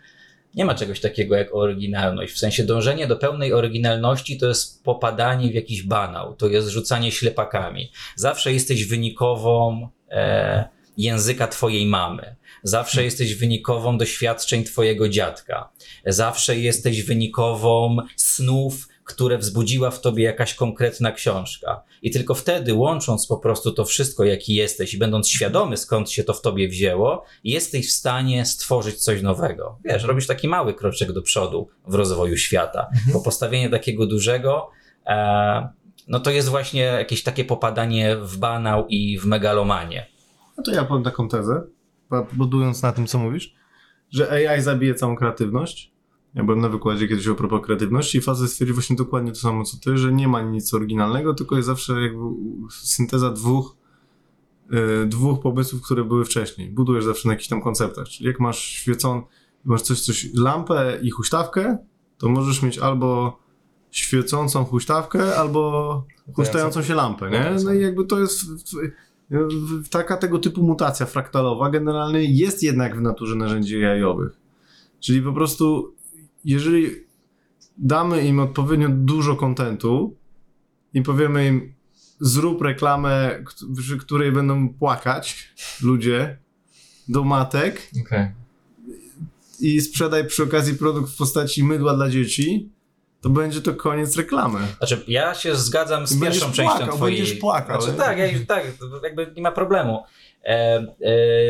[SPEAKER 3] nie ma czegoś takiego jak oryginalność. W sensie dążenie do pełnej oryginalności to jest popadanie w jakiś banał, to jest rzucanie ślepakami. Zawsze jesteś wynikową e, języka twojej mamy. Zawsze jesteś wynikową doświadczeń twojego dziadka. Zawsze jesteś wynikową snów, które wzbudziła w tobie jakaś konkretna książka. I tylko wtedy, łącząc po prostu to wszystko, jaki jesteś i będąc świadomy, skąd się to w tobie wzięło, jesteś w stanie stworzyć coś nowego. Wiesz, robisz taki mały kroczek do przodu w rozwoju świata. Bo postawienie takiego dużego, e, no to jest właśnie jakieś takie popadanie w banał i w megalomanię.
[SPEAKER 2] no to ja powiem taką tezę, budując na tym, co mówisz, że AI zabije całą kreatywność. Ja byłem na wykładzie kiedyś a propos kreatywności i Fazy stwierdził właśnie dokładnie to samo co ty, że nie ma nic oryginalnego, tylko jest zawsze jakby synteza dwóch, y, dwóch pomysłów, które były wcześniej. Budujesz zawsze na jakichś tam konceptach. Czyli jak masz świecą, masz coś, coś, lampę i huśtawkę, to możesz mieć albo świecącą huśtawkę, albo huśtającą się lampę, nie? No i jakby to jest taka tego typu mutacja fraktalowa generalnie jest jednak w naturze narzędzi AI-owych. Czyli po prostu, jeżeli damy im odpowiednio dużo kontentu i powiemy im, zrób reklamę, przy której będą płakać ludzie do matek
[SPEAKER 1] Okej.
[SPEAKER 2] i sprzedaj przy okazji produkt w postaci mydła dla dzieci, to będzie to koniec reklamy.
[SPEAKER 3] Znaczy, ja się zgadzam z
[SPEAKER 2] będziesz
[SPEAKER 3] pierwszą częścią
[SPEAKER 2] płakał,
[SPEAKER 3] twojej...
[SPEAKER 2] będziesz płakał.
[SPEAKER 3] Znaczy, tak, ja, tak, jakby nie ma problemu. E,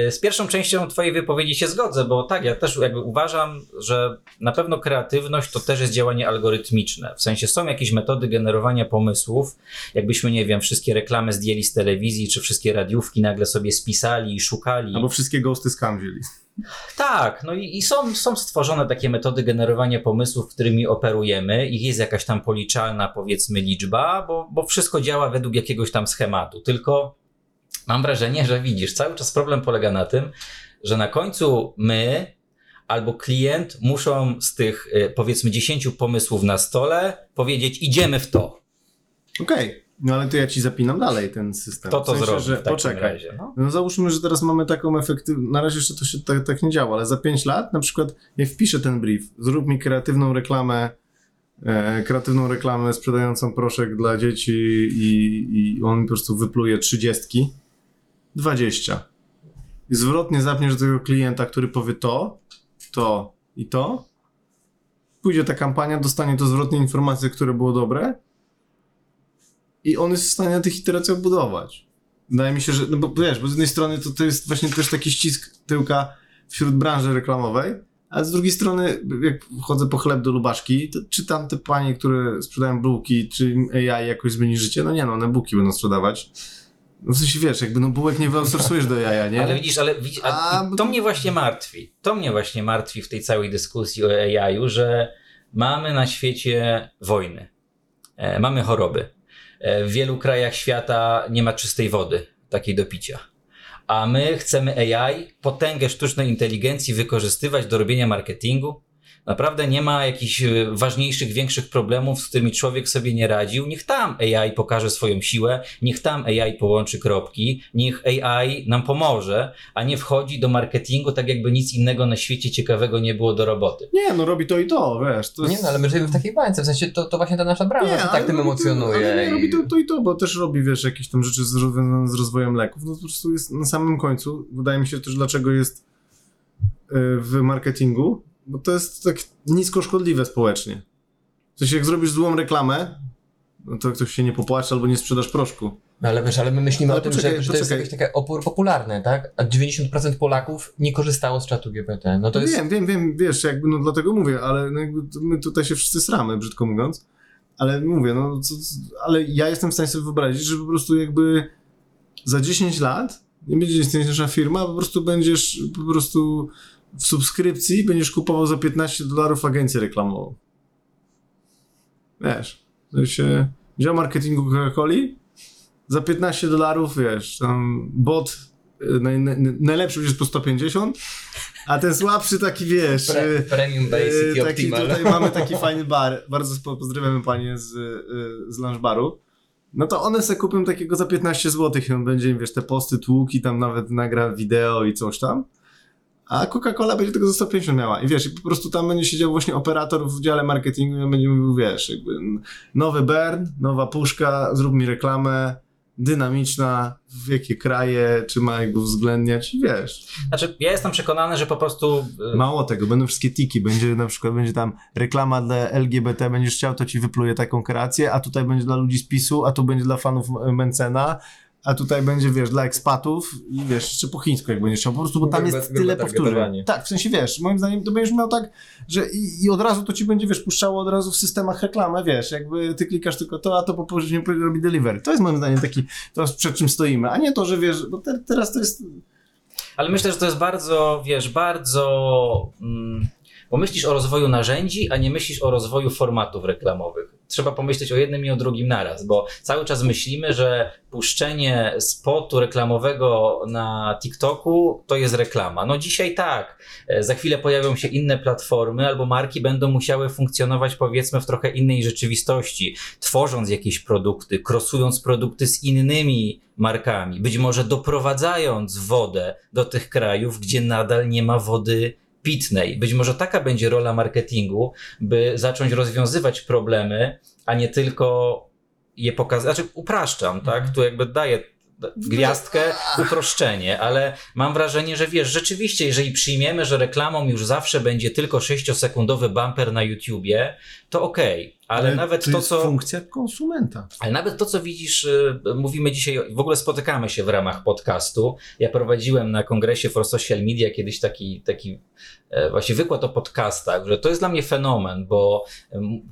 [SPEAKER 3] e, z pierwszą częścią twojej wypowiedzi się zgodzę, bo tak, ja też jakby uważam, że na pewno kreatywność to też jest działanie algorytmiczne. W sensie są jakieś metody generowania pomysłów, jakbyśmy, nie wiem, wszystkie reklamy zdjęli z telewizji, czy wszystkie radiówki nagle sobie spisali i szukali.
[SPEAKER 2] Albo wszystkie ghosty skam wzięli.
[SPEAKER 3] Tak, no i, i są, są stworzone takie metody generowania pomysłów, którymi operujemy. Ich jest jakaś tam policzalna, powiedzmy, liczba, bo, bo wszystko działa według jakiegoś tam schematu. Tylko mam wrażenie, że widzisz, cały czas problem polega na tym, że na końcu my albo klient muszą z tych y, powiedzmy 10 pomysłów na stole powiedzieć, idziemy w to.
[SPEAKER 2] Okej, no ale to ja ci zapinam dalej ten system.
[SPEAKER 3] Kto to
[SPEAKER 2] W sensie,
[SPEAKER 3] zrobi
[SPEAKER 2] Że, poczekaj.
[SPEAKER 3] razie? No.
[SPEAKER 2] No załóżmy, że teraz mamy taką efektywność. Na razie jeszcze to się tak, tak nie działa, ale za 5 lat na przykład jak wpiszę ten brief, zrób mi kreatywną reklamę, e, kreatywną reklamę sprzedającą proszek dla dzieci i, i on mi po prostu wypluje 30, 20. I zwrotnie zapniesz do tego klienta, który powie to, to i to. Pójdzie ta kampania, dostanie to zwrotnie informacje, które było dobre i on jest w stanie na tych iteracjach budować. Wydaje mi się, że, no bo wiesz, bo z jednej strony to, to jest właśnie też taki ścisk tyłka wśród branży reklamowej, a z drugiej strony, jak chodzę po chleb do Lubaszki, to czytam te panie, które sprzedają bułki, czy AI jakoś zmieni życie. No nie no, one bułki będą sprzedawać. No w sensie wiesz, jakby no bułek nie wyoutsourcujesz do jaja, nie?
[SPEAKER 3] Ale widzisz, ale widzisz, a, to- mnie właśnie martwi. To mnie właśnie martwi w tej całej dyskusji o AI-u, że mamy na świecie wojny, e, mamy choroby. E, w wielu krajach świata nie ma czystej wody, takiej do picia. A my chcemy AI, potęgę sztucznej inteligencji wykorzystywać do robienia marketingu. Naprawdę nie ma jakichś e, ważniejszych, większych problemów, z którymi człowiek sobie nie radził. Niech tam AI pokaże swoją siłę, niech tam AI połączy kropki, niech AI nam pomoże, a nie wchodzi do marketingu tak jakby nic innego na świecie ciekawego nie było do roboty.
[SPEAKER 2] Nie, no robi to i to, wiesz. To
[SPEAKER 1] Nie
[SPEAKER 2] jest...
[SPEAKER 1] no, ale my żyjemy w takiej bańce, w sensie to, to właśnie ta nasza branża się
[SPEAKER 2] ale
[SPEAKER 1] tak tym
[SPEAKER 2] robi to-
[SPEAKER 1] emocjonuje.
[SPEAKER 2] Ale nie,
[SPEAKER 1] i-
[SPEAKER 2] robi to, to i to, bo też robi, wiesz, jakieś tam rzeczy związane z rozwojem leków. No to po prostu jest na samym końcu. Wydaje mi się też, dlaczego jest y, w marketingu, bo to jest tak nisko szkodliwe społecznie. W sensie, jak zrobisz złą reklamę, no to ktoś się nie popłacze albo nie sprzedasz proszku.
[SPEAKER 1] No ale wiesz, ale my myślimy
[SPEAKER 2] Ale
[SPEAKER 1] o tym,
[SPEAKER 2] poczekaj,
[SPEAKER 1] że, że to jest jakieś takie opór popularne, tak? A 90% Polaków nie korzystało z czatu GPT. No to jest...
[SPEAKER 2] Wiem, wiem, wiem, wiesz, jakby, no dlatego mówię, ale no my tutaj się wszyscy sramy, brzydko mówiąc. Ale mówię, no, co, ale ja jestem w stanie sobie wyobrazić, że po prostu jakby za 10 lat nie będzie istnieć nasza firma, po prostu będziesz po prostu w subskrypcji będziesz kupował za 15 dolarów agencję reklamową. Wiesz, to się dział marketingu Coca-Coli za 15 dolarów, wiesz, tam bot y, naj, naj, najlepszy już jest po 150, a ten słabszy taki, wiesz...
[SPEAKER 1] Pre,
[SPEAKER 2] y,
[SPEAKER 1] premium Basic
[SPEAKER 2] y,
[SPEAKER 1] i
[SPEAKER 2] taki,
[SPEAKER 1] Optimal.
[SPEAKER 2] Tutaj mamy taki fajny bar, bardzo pozdrawiamy panie z, z lunch baru. No to one se kupią takiego za 15 zł i on będzie wiesz, te posty tłuki, tam nawet nagra wideo i coś tam. A Coca-Cola będzie tego za 150 miała. I wiesz, i po prostu tam będzie siedział właśnie operator w dziale marketingu i będzie mówił, wiesz, jakby nowy Bern, nowa puszka, zrób mi reklamę, dynamiczna, w jakie kraje, czy ma jakby uwzględniać, i wiesz.
[SPEAKER 3] Znaczy, ja jestem przekonany, że po prostu. y,
[SPEAKER 2] Mało tego, będą wszystkie tiki, będzie na przykład, będzie tam reklama dla LGBT, będziesz chciał, to ci wypluje taką kreację, a tutaj będzie dla ludzi z PiSu, a tu będzie dla fanów Mencena, a tutaj będzie, wiesz, dla ekspatów i wiesz, jeszcze po chińsku jak będziesz chciał, po prostu, bo tam jest tyle powtórzeń. Tak, w sensie, wiesz, moim zdaniem to będziesz miał tak, że i, i od razu to ci będzie, wiesz, puszczało od razu w systemach reklamę, wiesz, jakby ty klikasz tylko to, a to po później robi delivery. To jest moim zdaniem taki, to przed czym stoimy, a nie to, że wiesz, bo te, teraz to jest,
[SPEAKER 3] Ale myślę, że to jest bardzo, wiesz, bardzo. Mm, bo myślisz o rozwoju narzędzi, a nie myślisz o rozwoju formatów reklamowych. Trzeba pomyśleć o jednym i o drugim naraz, bo cały czas myślimy, że puszczenie spotu reklamowego na TikToku to jest reklama. No dzisiaj tak. E, Za chwilę pojawią się inne platformy albo marki będą musiały funkcjonować powiedzmy w trochę innej rzeczywistości, tworząc jakieś produkty, krosując produkty z innymi markami, być może doprowadzając wodę do tych krajów, gdzie nadal nie ma wody pitnej. Być może taka będzie rola marketingu, by zacząć rozwiązywać problemy, a nie tylko je pokazać. Znaczy, upraszczam, tak? Tu jakby daję gwiazdkę, uproszczenie, ale mam wrażenie, że wiesz, rzeczywiście, jeżeli przyjmiemy, że reklamą już zawsze będzie tylko 6-sekundowy bumper na YouTubie, to okej, ale, nawet to,
[SPEAKER 2] jest
[SPEAKER 3] co.
[SPEAKER 2] funkcja konsumenta.
[SPEAKER 3] Ale nawet to, co widzisz, y, mówimy dzisiaj, w ogóle spotykamy się w ramach podcastu. Ja prowadziłem na kongresie for Social Media kiedyś taki, taki e, właśnie wykład o podcastach, że to jest dla mnie fenomen, bo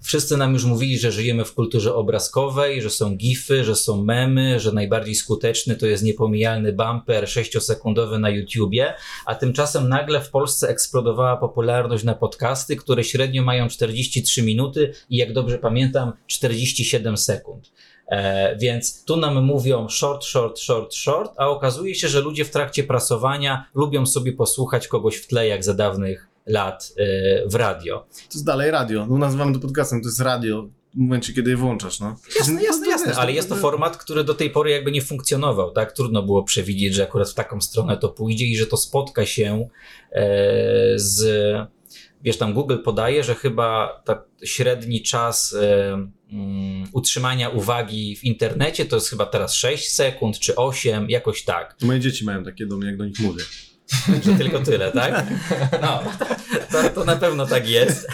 [SPEAKER 3] wszyscy nam już mówili, że żyjemy w kulturze obrazkowej, że są gify, że są memy, że najbardziej skuteczny to jest niepomijalny bumper 6-sekundowy na YouTubie, a tymczasem nagle w Polsce eksplodowała popularność na podcasty, które średnio mają 43 minuty i jak dobrze pamiętam 47 sekund. E, więc tu nam mówią short, short, short, short, a okazuje się, że ludzie w trakcie prasowania lubią sobie posłuchać kogoś w tle, jak za dawnych lat e, w radio.
[SPEAKER 2] To jest dalej radio. No, nazywamy to podcastem, to jest radio w momencie, kiedy je włączasz, no.
[SPEAKER 3] Jasne, jasne,
[SPEAKER 2] No,
[SPEAKER 3] jasne,
[SPEAKER 2] wiesz,
[SPEAKER 3] ale jest to format, który do tej pory jakby nie funkcjonował, tak? Trudno było przewidzieć, że akurat w taką stronę to pójdzie i że to spotka się e, z... Wiesz, tam Google podaje, że chyba ta średni czas utrzymania uwagi w internecie to jest chyba teraz 6 sekund czy 8, jakoś tak.
[SPEAKER 2] Moje dzieci mają takie do mnie, jak do nich mówię.
[SPEAKER 3] Że tylko tyle, tak? No, to, to na pewno tak jest.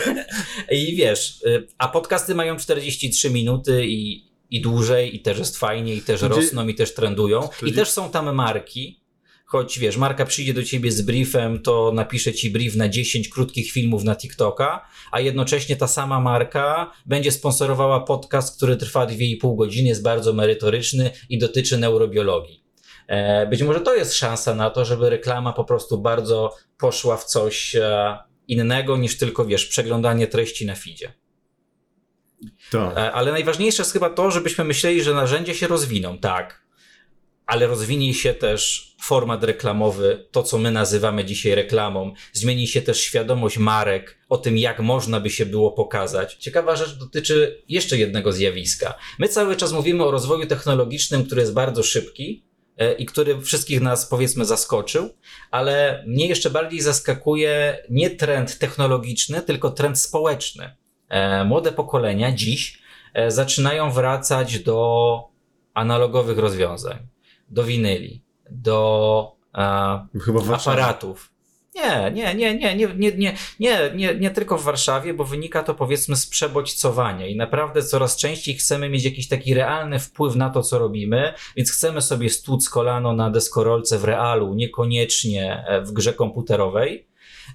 [SPEAKER 3] I wiesz, y, a podcasty mają 43 minuty i, i dłużej, i też jest fajnie, i też rosną, i też trendują. I też są tam marki. Choć wiesz, marka przyjdzie do ciebie z briefem, to napisze ci brief na 10 krótkich filmów na TikToka, a jednocześnie ta sama marka będzie sponsorowała podcast, który trwa 2,5 godziny, jest bardzo merytoryczny i dotyczy neurobiologii. E, Być może to jest szansa na to, żeby reklama po prostu bardzo poszła w coś e, innego niż tylko, wiesz, przeglądanie treści na feedzie.
[SPEAKER 2] Tak.
[SPEAKER 3] Ale najważniejsze jest chyba to, żebyśmy myśleli, że narzędzia się rozwiną, tak. Ale rozwinie się też format reklamowy, to co my nazywamy dzisiaj reklamą. Zmieni się też świadomość marek o tym, jak można by się było pokazać. Ciekawa rzecz dotyczy jeszcze jednego zjawiska. My cały czas mówimy o rozwoju technologicznym, który jest bardzo szybki e, i który wszystkich nas powiedzmy zaskoczył, ale mnie jeszcze bardziej zaskakuje nie trend technologiczny, tylko trend społeczny e, młode pokolenia dziś e, zaczynają wracać do analogowych rozwiązań, do winyli, do e, aparatów. Nie, nie, nie, nie, nie, nie, nie, nie, nie, nie tylko w Warszawie, bo wynika to powiedzmy z przebodźcowania i naprawdę coraz częściej chcemy mieć jakiś taki realny wpływ na to, co robimy, więc chcemy sobie stłuc kolano na deskorolce w realu, niekoniecznie e, w grze komputerowej.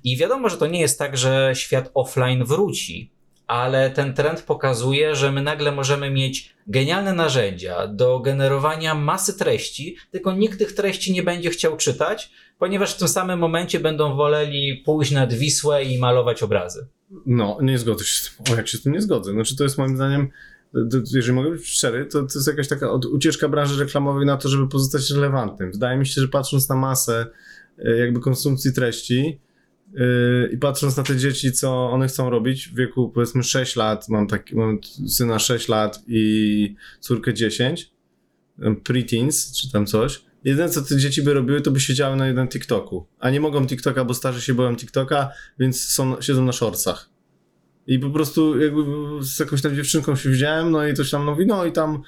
[SPEAKER 3] I wiadomo, że to nie jest tak, że świat offline wróci, ale ten trend pokazuje, że my nagle możemy mieć genialne narzędzia do generowania masy treści, tylko nikt tych treści nie będzie chciał czytać, ponieważ w tym samym momencie będą woleli pójść nad Wisłę i malować obrazy.
[SPEAKER 2] No, nie zgodzę się z tym. O, jak się z tym nie zgodzę. Znaczy, to jest moim zdaniem, jeżeli mogę być szczery, to, to jest jakaś taka ucieczka branży reklamowej na to, żeby pozostać relevantnym. Wydaje mi się, że patrząc na masę e, jakby konsumpcji treści e, i patrząc na te dzieci, co one chcą robić w wieku powiedzmy 6 lat, mam, taki, mam syna 6 lat i córkę 10, e, preteens czy tam coś, jedyne co te dzieci by robiły, to by siedziały na jednym TikToku. A nie mogą TikToka, bo starzy się boją TikToka, więc są, siedzą na shortsach. I po prostu jakby z jakąś tam dziewczynką się widziałem, no i coś tam mówi, no i tam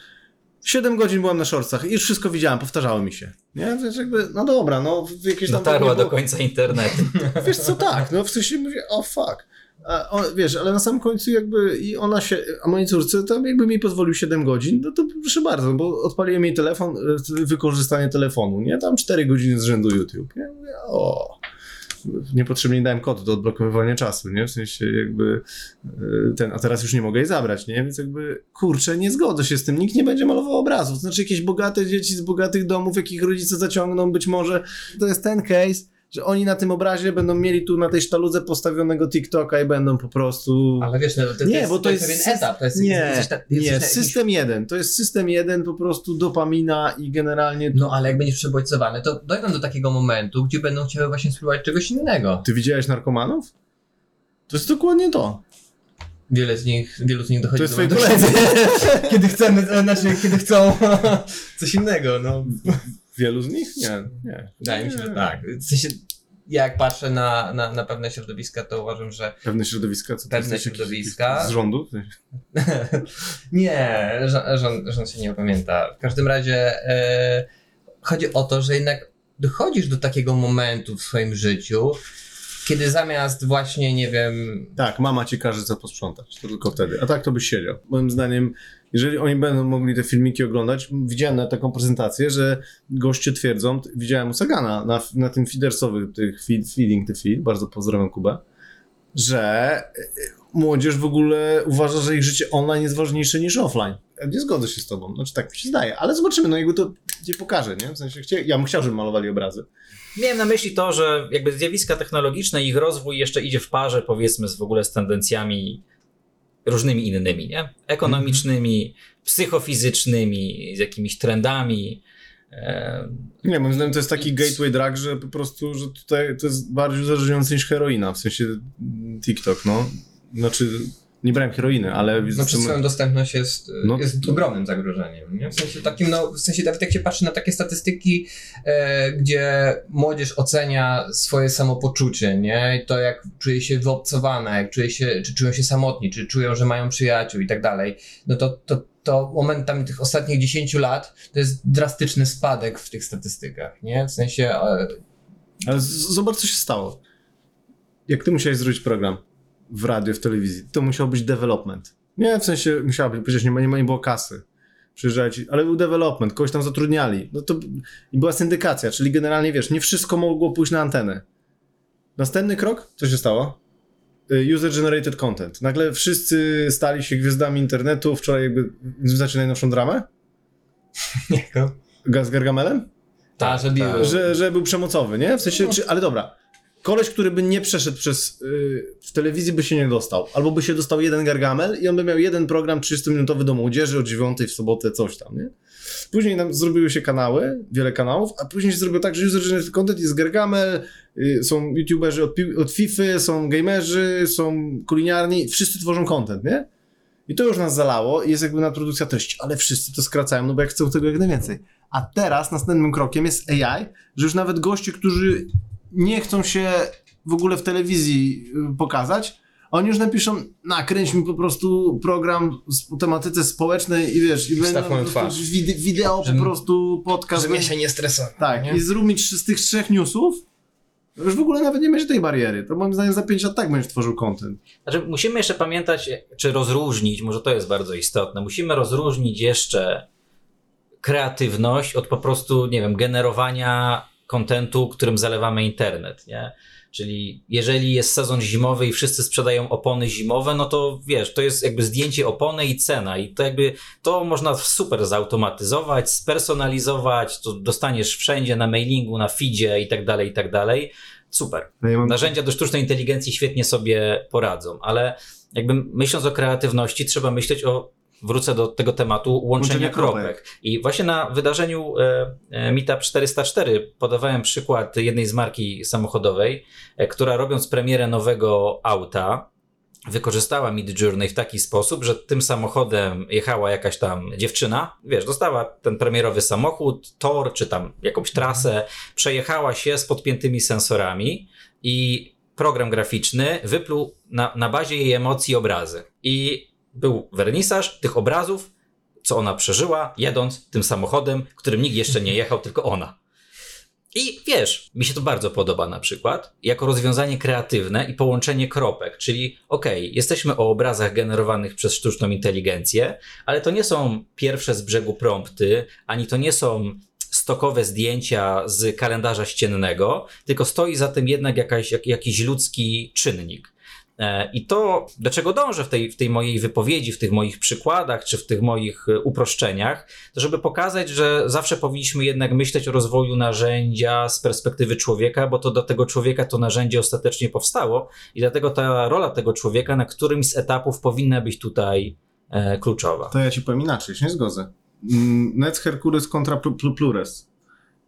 [SPEAKER 2] 7 godzin byłem na shortsach i już wszystko widziałem, powtarzało mi się. Nie? Więc jakby, no dobra, no jakieś tam...
[SPEAKER 3] Dotarła
[SPEAKER 2] nie
[SPEAKER 3] do końca internetu.
[SPEAKER 2] Wiesz co, tak, no w sensie mówię, o fuck. A on, wiesz, ale na samym końcu jakby i ona się, a mojej córce tam jakby mi pozwolił 7 godzin, no to proszę bardzo, bo odpaliłem jej telefon, e, wykorzystanie telefonu, nie? Tam 4 godziny z rzędu YouTube. Ja mówię, o. Niepotrzebnie dałem kod do odblokowywania czasu, nie? W sensie jakby e, ten, a teraz już nie mogę jej zabrać, nie? Więc jakby, kurczę, nie zgodzę się z tym, nikt nie będzie malował obrazów. Znaczy jakieś bogate dzieci z bogatych domów, jakich rodzice zaciągną, być może to jest ten case, że oni na tym obrazie będą mieli tu na tej sztaludze postawionego TikToka i będą po prostu...
[SPEAKER 1] Ale wiesz, no, to,
[SPEAKER 2] Nie,
[SPEAKER 1] jest,
[SPEAKER 2] bo to
[SPEAKER 1] jest
[SPEAKER 2] jest
[SPEAKER 1] pewien etap. To jest,
[SPEAKER 2] nie,
[SPEAKER 1] jesteś na- jesteś
[SPEAKER 2] nie, system jeden. To jest system jeden, po prostu dopamina i generalnie...
[SPEAKER 1] No ale jak będziesz przebodźcowany, to dojdą do takiego momentu, gdzie będą chciały właśnie spróbować czegoś innego.
[SPEAKER 2] Ty widziałeś narkomanów? To jest dokładnie to.
[SPEAKER 1] Wiele z nich, wielu z nich dochodzi
[SPEAKER 2] To jest
[SPEAKER 1] do momentu,
[SPEAKER 2] koledzy.
[SPEAKER 1] kiedy chcemy, znaczy kiedy chcą coś innego, no.
[SPEAKER 2] Wielu z nich? Nie, nie.
[SPEAKER 1] Wydaje mi się, że tak. W sensie, jak patrzę na, na, na pewne środowiska, to uważam, że
[SPEAKER 2] Pewne środowiska? Co to
[SPEAKER 1] Pewne
[SPEAKER 2] jesteś jakiś-
[SPEAKER 1] środowiska.
[SPEAKER 2] Z rządu?
[SPEAKER 1] nie, rząd, rząd się nie opamięta. W każdym razie e, chodzi o to, że jednak dochodzisz do takiego momentu w swoim życiu, kiedy zamiast właśnie, nie wiem,
[SPEAKER 2] Tak, mama ci każe co posprzątać. To tylko wtedy. A tak to byś siedział. Moim zdaniem, jeżeli oni będą mogli te filmiki oglądać, widziałem na taką prezentację, że goście twierdzą, widziałem u Sagana na, na tym feedersowym, tych feed, feeding the feed, bardzo pozdrawiam Kubę, że y, młodzież w ogóle uważa, że ich życie online jest ważniejsze niż offline. Nie zgodzę się z tobą, znaczy tak mi się zdaje, ale zobaczymy, no jakby to ci pokaże, nie? W sensie, chcia, ja bym chciał, żeby malowali obrazy.
[SPEAKER 3] Miałem na myśli to, że jakby zjawiska technologiczne, ich rozwój jeszcze idzie w parze, powiedzmy, z w ogóle z tendencjami różnymi innymi, nie? Ekonomicznymi, psychofizycznymi, z jakimiś trendami. E,
[SPEAKER 2] Nie, moim zdaniem to jest taki gateway drug, że po prostu, że tutaj to jest bardziej uzależniające niż heroina, w sensie mm, TikTok, no. Znaczy, nie brałem heroiny, ale...
[SPEAKER 1] no przez swoją dostępność jest,
[SPEAKER 2] No.
[SPEAKER 1] jest ogromnym zagrożeniem. Nie? W sensie takim, no, w sensie nawet jak się patrzy na takie statystyki, e, gdzie młodzież ocenia swoje samopoczucie, nie? I to jak czuje się wyobcowana, jak czuje się, czy czują się samotni, czy czują, że mają przyjaciół i tak dalej, no to, to, to momentami tych ostatnich 10 lat to jest drastyczny spadek w tych statystykach, nie? W sensie, e,
[SPEAKER 2] Ale z- zobacz, co się stało. Jak ty musiałeś zrobić program w radio, w telewizji, to musiał być development. Nie, w sensie musiała być, przecież nie, ma, nie, ma, nie było kasy. Przyjeżdżali ale był development, kogoś tam zatrudniali. No to i była syndykacja, czyli generalnie wiesz, nie wszystko mogło pójść na antenę. Następny krok, co się stało? Y, User-generated content. Nagle wszyscy stali się gwiazdami internetu. Wczoraj jakby znacie najnowszą dramę? Ga- Z Gargamelem?
[SPEAKER 1] Tak, że biły.
[SPEAKER 2] Że, że był przemocowy, nie? W sensie, czy, ale dobra. Koleś, który by nie przeszedł przez. y, w telewizji by się nie dostał. Albo by się dostał jeden Gargamel i on by miał jeden program 30-minutowy do młodzieży o 9 w sobotę, coś tam, nie? Później nam zrobiły się kanały, wiele kanałów, a później się zrobiło tak, że user-generated content jest Gargamel, y, są youtuberzy od, od FIFA, są gamerzy, są kuliniarni, wszyscy tworzą content, nie? I to już nas zalało i jest jakby nadprodukcja treści, ale wszyscy to skracają, no bo jak chcą tego jak najwięcej. A teraz następnym krokiem jest AI, że już nawet goście, którzy nie chcą się w ogóle w telewizji y, pokazać, oni już napiszą, nakręć mi po prostu program z- o tematyce społecznej i wiesz, i
[SPEAKER 1] twarz.
[SPEAKER 2] wide- wideo po prostu, podcast.
[SPEAKER 1] Żeby się nie stresować.
[SPEAKER 2] tak,
[SPEAKER 1] nie?
[SPEAKER 2] i zrób mi z tych trzech newsów, już w ogóle nawet nie będzie tej bariery. To moim zdaniem za 5 lat tak będziesz tworzył content.
[SPEAKER 3] Znaczy, musimy jeszcze pamiętać, czy rozróżnić, może to jest bardzo istotne, musimy rozróżnić jeszcze kreatywność od po prostu, nie wiem, generowania kontentu, którym zalewamy internet, nie? Czyli jeżeli jest sezon zimowy i wszyscy sprzedają opony zimowe, no to wiesz, to jest jakby zdjęcie opony i cena i to jakby to można super zautomatyzować, spersonalizować, to dostaniesz wszędzie na mailingu, na feedzie i tak dalej, i tak dalej. Super.
[SPEAKER 2] No
[SPEAKER 3] Narzędzia do sztucznej inteligencji świetnie sobie poradzą, ale jakby myśląc o kreatywności, trzeba myśleć o, wrócę do tego tematu, łączenia
[SPEAKER 2] kropek.
[SPEAKER 3] kropek. I właśnie na wydarzeniu e, e, Meetup 404 podawałem przykład jednej z marki samochodowej, e, która robiąc premierę nowego auta, wykorzystała Mid Journey w taki sposób, że tym samochodem jechała jakaś tam dziewczyna, wiesz, dostała ten premierowy samochód, tor czy tam jakąś trasę, przejechała się z podpiętymi sensorami i program graficzny wypluł na, na bazie jej emocji obrazy. I był wernisaż tych obrazów, co ona przeżyła, jedąc tym samochodem, którym nikt jeszcze nie jechał, tylko ona. I wiesz, mi się to bardzo podoba na przykład, jako rozwiązanie kreatywne i połączenie kropek, czyli okej, jesteśmy o obrazach generowanych przez sztuczną inteligencję, ale to nie są pierwsze z brzegu prompty, ani to nie są stokowe zdjęcia z kalendarza ściennego, tylko stoi za tym jednak jakaś, jak, jakiś ludzki czynnik. E, I to, do czego dążę w tej, w tej mojej wypowiedzi, w tych moich przykładach, czy w tych moich e, uproszczeniach, to żeby pokazać, że zawsze powinniśmy jednak myśleć o rozwoju narzędzia z perspektywy człowieka, bo to do tego człowieka to narzędzie ostatecznie powstało i dlatego ta rola tego człowieka na którymś z etapów powinna być tutaj e, kluczowa.
[SPEAKER 2] To ja ci powiem inaczej, się nie zgodzę. Mm, Nec Herkules kontra pl- pl- Plures.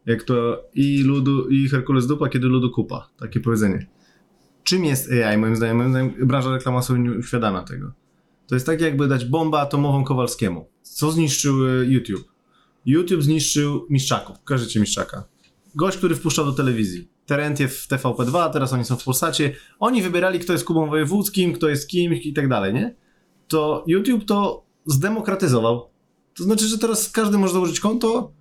[SPEAKER 2] Jak to i ludu, i Herkules dupa, kiedy ludu kupa. Takie powiedzenie. Czym jest AI, moim zdaniem? Moim zdaniem branża reklamna sobie nie uświadamia tego. To jest tak jakby dać bombę atomową Kowalskiemu. Co zniszczył y, YouTube? YouTube zniszczył Miszczaków. Pokażecie Miszczaka. Gość, który wpuszczał do telewizji. Terentiew w TVP2, teraz oni są w Polsacie. Oni wybierali, kto jest Kubą Wojewódzkim, kto jest kimś i tak dalej, nie? To YouTube to zdemokratyzował. To znaczy, że teraz każdy może założyć konto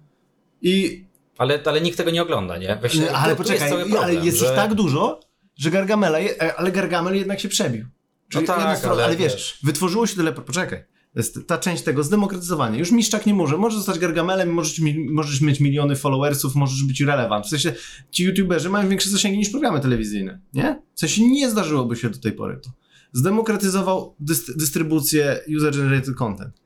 [SPEAKER 2] i...
[SPEAKER 3] Ale, ale nikt tego nie ogląda, nie? Właśnie,
[SPEAKER 2] Nie, ale poczekaj,
[SPEAKER 3] cały
[SPEAKER 2] ale jest
[SPEAKER 3] że-
[SPEAKER 2] ich tak dużo, że Gargamela, je, e, ale Gargamel jednak się przebił. Czyli
[SPEAKER 3] tak,
[SPEAKER 2] jedna strona-
[SPEAKER 3] ale
[SPEAKER 2] ale wiesz,
[SPEAKER 3] wiesz.
[SPEAKER 2] wytworzyło się tyle... Poczekaj. Ta część tego, zdemokratyzowanie. Już Miszczak nie może. Może zostać Gargamelem, możesz, możesz mieć miliony followersów, możesz być relevant. W sensie ci youtuberzy mają większe zasięgi niż programy telewizyjne, nie? W sensie nie zdarzyłoby się do tej pory to. Zdemokratyzował dyst- dystrybucję user-generated content.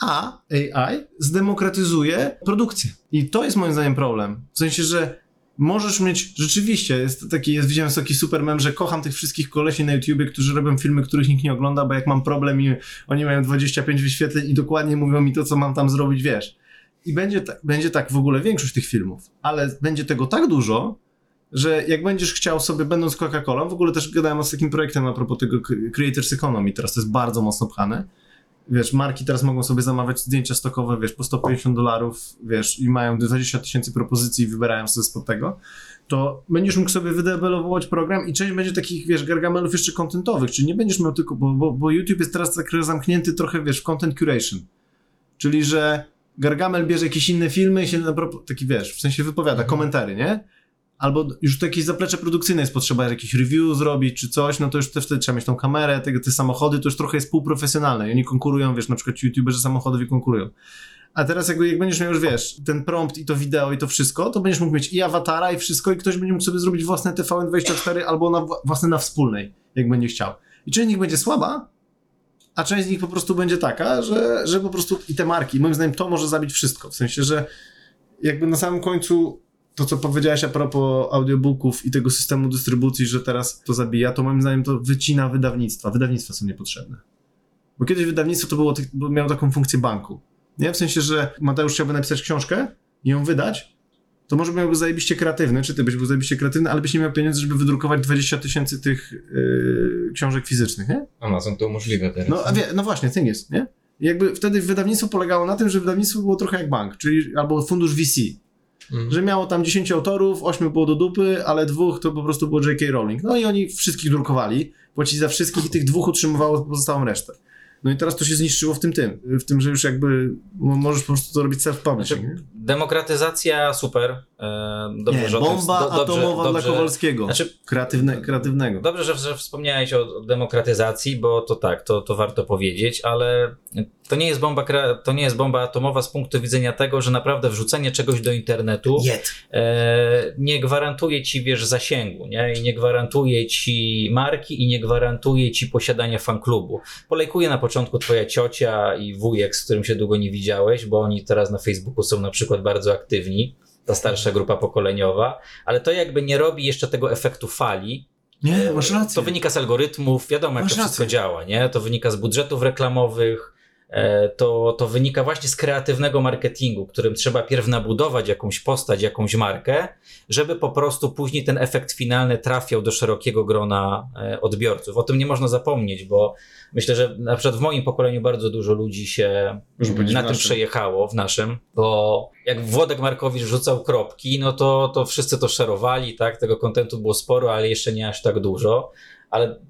[SPEAKER 2] A AI zdemokratyzuje produkcję. I to jest moim zdaniem problem. W sensie, że możesz mieć, rzeczywiście, jest taki, jest, widziałem taki super mem, że kocham tych wszystkich kolesi na YouTubie, którzy robią filmy, których nikt nie ogląda, bo jak mam problem i oni mają 25 wyświetleń i dokładnie mówią mi to, co mam tam zrobić, wiesz. I będzie tak, będzie tak w ogóle większość tych filmów, ale będzie tego tak dużo, że jak będziesz chciał sobie, będąc Coca-Colą, w ogóle też gadałem z takim projektem a propos tego Creators Economy, teraz to jest bardzo mocno pchane, wiesz, marki teraz mogą sobie zamawiać zdjęcia stokowe, wiesz, po 150 dolarów, wiesz, i mają 20 tysięcy propozycji i wybierają sobie spod tego, to będziesz mógł sobie wydevelopować program i część będzie takich, wiesz, gargamelów jeszcze contentowych, czyli nie będziesz miał tylko, bo, bo, bo YouTube jest teraz tak zamknięty trochę, wiesz, w content curation, czyli, że Gargamel bierze jakieś inne filmy i się na taki, wiesz, w sensie wypowiada, komentary, nie? Albo już to jakieś zaplecze produkcyjne jest potrzeba jakiś review zrobić czy coś, no to już te, wtedy trzeba mieć tą kamerę, te, te samochody to już trochę jest półprofesjonalne i oni konkurują, wiesz, na przykład ci youtuberzy samochodowi konkurują. A teraz jakby, jak będziesz miał już, wiesz, ten prompt i to wideo i to wszystko, to będziesz mógł mieć i awatara i wszystko i ktoś będzie mógł sobie zrobić własne TVN24 albo na, własne na wspólnej, jak będzie chciał. I część z nich będzie słaba, a część z nich po prostu będzie taka, że, że po prostu i te marki, moim zdaniem to może zabić wszystko. W sensie, że jakby na samym końcu to, co powiedziałeś a propos audiobooków i tego systemu dystrybucji, że teraz to zabija, to moim zdaniem to wycina wydawnictwa. Wydawnictwa są niepotrzebne. Bo kiedyś wydawnictwo to było, bo miało taką funkcję banku. Nie? W sensie, że Mateusz chciałby napisać książkę i ją wydać, to może byłby zajebiście kreatywny, czy ty byś był zajebiście kreatywny, ale byś nie miał pieniędzy, żeby wydrukować 20 tysięcy tych yy, książek fizycznych, nie?
[SPEAKER 1] Amazon to umożliwia teraz.
[SPEAKER 2] No, a wie, no właśnie, thing jest, nie? I jakby wtedy wydawnictwo polegało na tym, że wydawnictwo było trochę jak bank, czyli albo fundusz VC,
[SPEAKER 1] Mhm.
[SPEAKER 2] że miało tam 10 autorów, 8 było do dupy, ale dwóch to po prostu było J.K. Rowling. No i oni wszystkich drukowali, płacili za wszystkich i tych dwóch utrzymywało pozostałą resztę. No i teraz to się zniszczyło w tym tym, w tym, że już jakby no, możesz po prostu to robić self-publishing.
[SPEAKER 3] Znaczy? Demokratyzacja super. E, dobrze,
[SPEAKER 2] nie,
[SPEAKER 3] że
[SPEAKER 2] bomba
[SPEAKER 3] do- dobrze-
[SPEAKER 2] atomowa
[SPEAKER 3] dobrze-
[SPEAKER 2] dla Kowalskiego.
[SPEAKER 3] Znaczy,
[SPEAKER 2] Kreatywne, kreatywnego.
[SPEAKER 3] Dobrze, że, że wspomniałeś o, o demokratyzacji, bo to tak, to, to warto powiedzieć, ale to nie, jest bomba, to nie jest bomba atomowa z punktu widzenia tego, że naprawdę wrzucenie czegoś do internetu e, nie gwarantuje ci, wiesz, zasięgu, nie? I nie gwarantuje ci marki i nie gwarantuje ci posiadania fanklubu. Polejkuje na początku twoja ciocia i wujek, z którym się długo nie widziałeś, bo oni teraz na Facebooku są na przykład bardzo aktywni, ta starsza grupa pokoleniowa, ale to jakby nie robi jeszcze tego efektu fali,
[SPEAKER 2] Nie, masz rację.
[SPEAKER 3] to wynika z algorytmów, wiadomo jak
[SPEAKER 2] Masz
[SPEAKER 3] to wszystko
[SPEAKER 2] rację.
[SPEAKER 3] działa, nie? To wynika z budżetów reklamowych, to, to wynika właśnie z kreatywnego marketingu, którym trzeba pierw nabudować jakąś postać, jakąś markę, żeby po prostu później ten efekt finalny trafiał do szerokiego grona e, odbiorców. O tym nie można zapomnieć, bo myślę, że na przykład w moim pokoleniu bardzo dużo ludzi się na tym przejechało, w naszym, bo jak Włodek Markowicz rzucał kropki, no to, to wszyscy to szerowali, tak? Tego kontentu było sporo, ale jeszcze nie aż tak dużo. Ale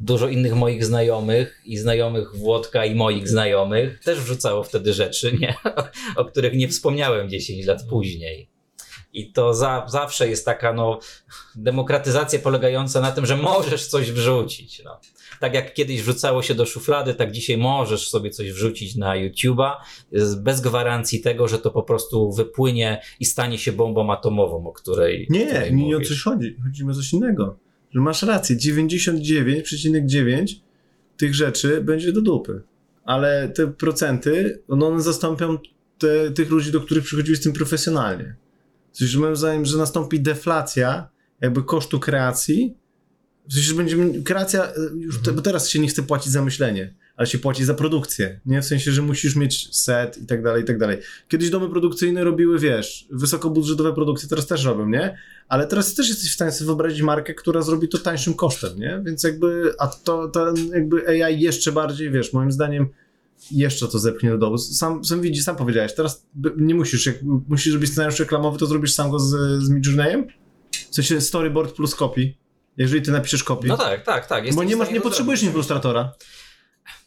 [SPEAKER 3] dużo innych moich znajomych i znajomych Włodka i moich znajomych też wrzucało wtedy rzeczy, nie? o których nie wspomniałem 10 lat później. I to za, zawsze jest taka no, demokratyzacja polegająca na tym, że możesz coś wrzucić. No. Tak jak kiedyś wrzucało się do szuflady, tak dzisiaj możesz sobie coś wrzucić na YouTube'a bez gwarancji tego, że to po prostu wypłynie i stanie się bombą atomową, o której.
[SPEAKER 2] Nie, nie o coś chodzi. Chodzi mi o coś innego. Że masz rację, 99,9 tych rzeczy będzie do dupy. Ale te procenty, no one zastąpią te, tych ludzi, do których przychodziłeś z tym profesjonalnie. Sensie, że moim zdaniem, że nastąpi deflacja jakby kosztu kreacji. W sensie, że będzie kreacja, e, już te, bo teraz się nie chce płacić za myślenie, ale się płaci za produkcję. Nie w sensie, że musisz mieć set i tak dalej, i tak dalej. Kiedyś domy produkcyjne robiły, wiesz, wysokobudżetowe produkcje, teraz też robią, nie? Ale teraz też jesteś w stanie sobie wyobrazić markę, która zrobi to tańszym kosztem, nie? Więc jakby, a to, to jakby AI jeszcze bardziej, wiesz, moim zdaniem jeszcze to zepchnie do dołu. Sam, sam widzisz, sam powiedziałeś, teraz nie musisz, jak musisz zrobić scenariusz reklamowy, to zrobisz sam go z, z Midjourneyem? W sensie storyboard plus copy. Jeżeli ty napiszesz copy.
[SPEAKER 3] No tak, tak, tak.
[SPEAKER 2] bo nie, masz, nie potrzebujesz
[SPEAKER 3] zrobić.
[SPEAKER 2] Ilustratora.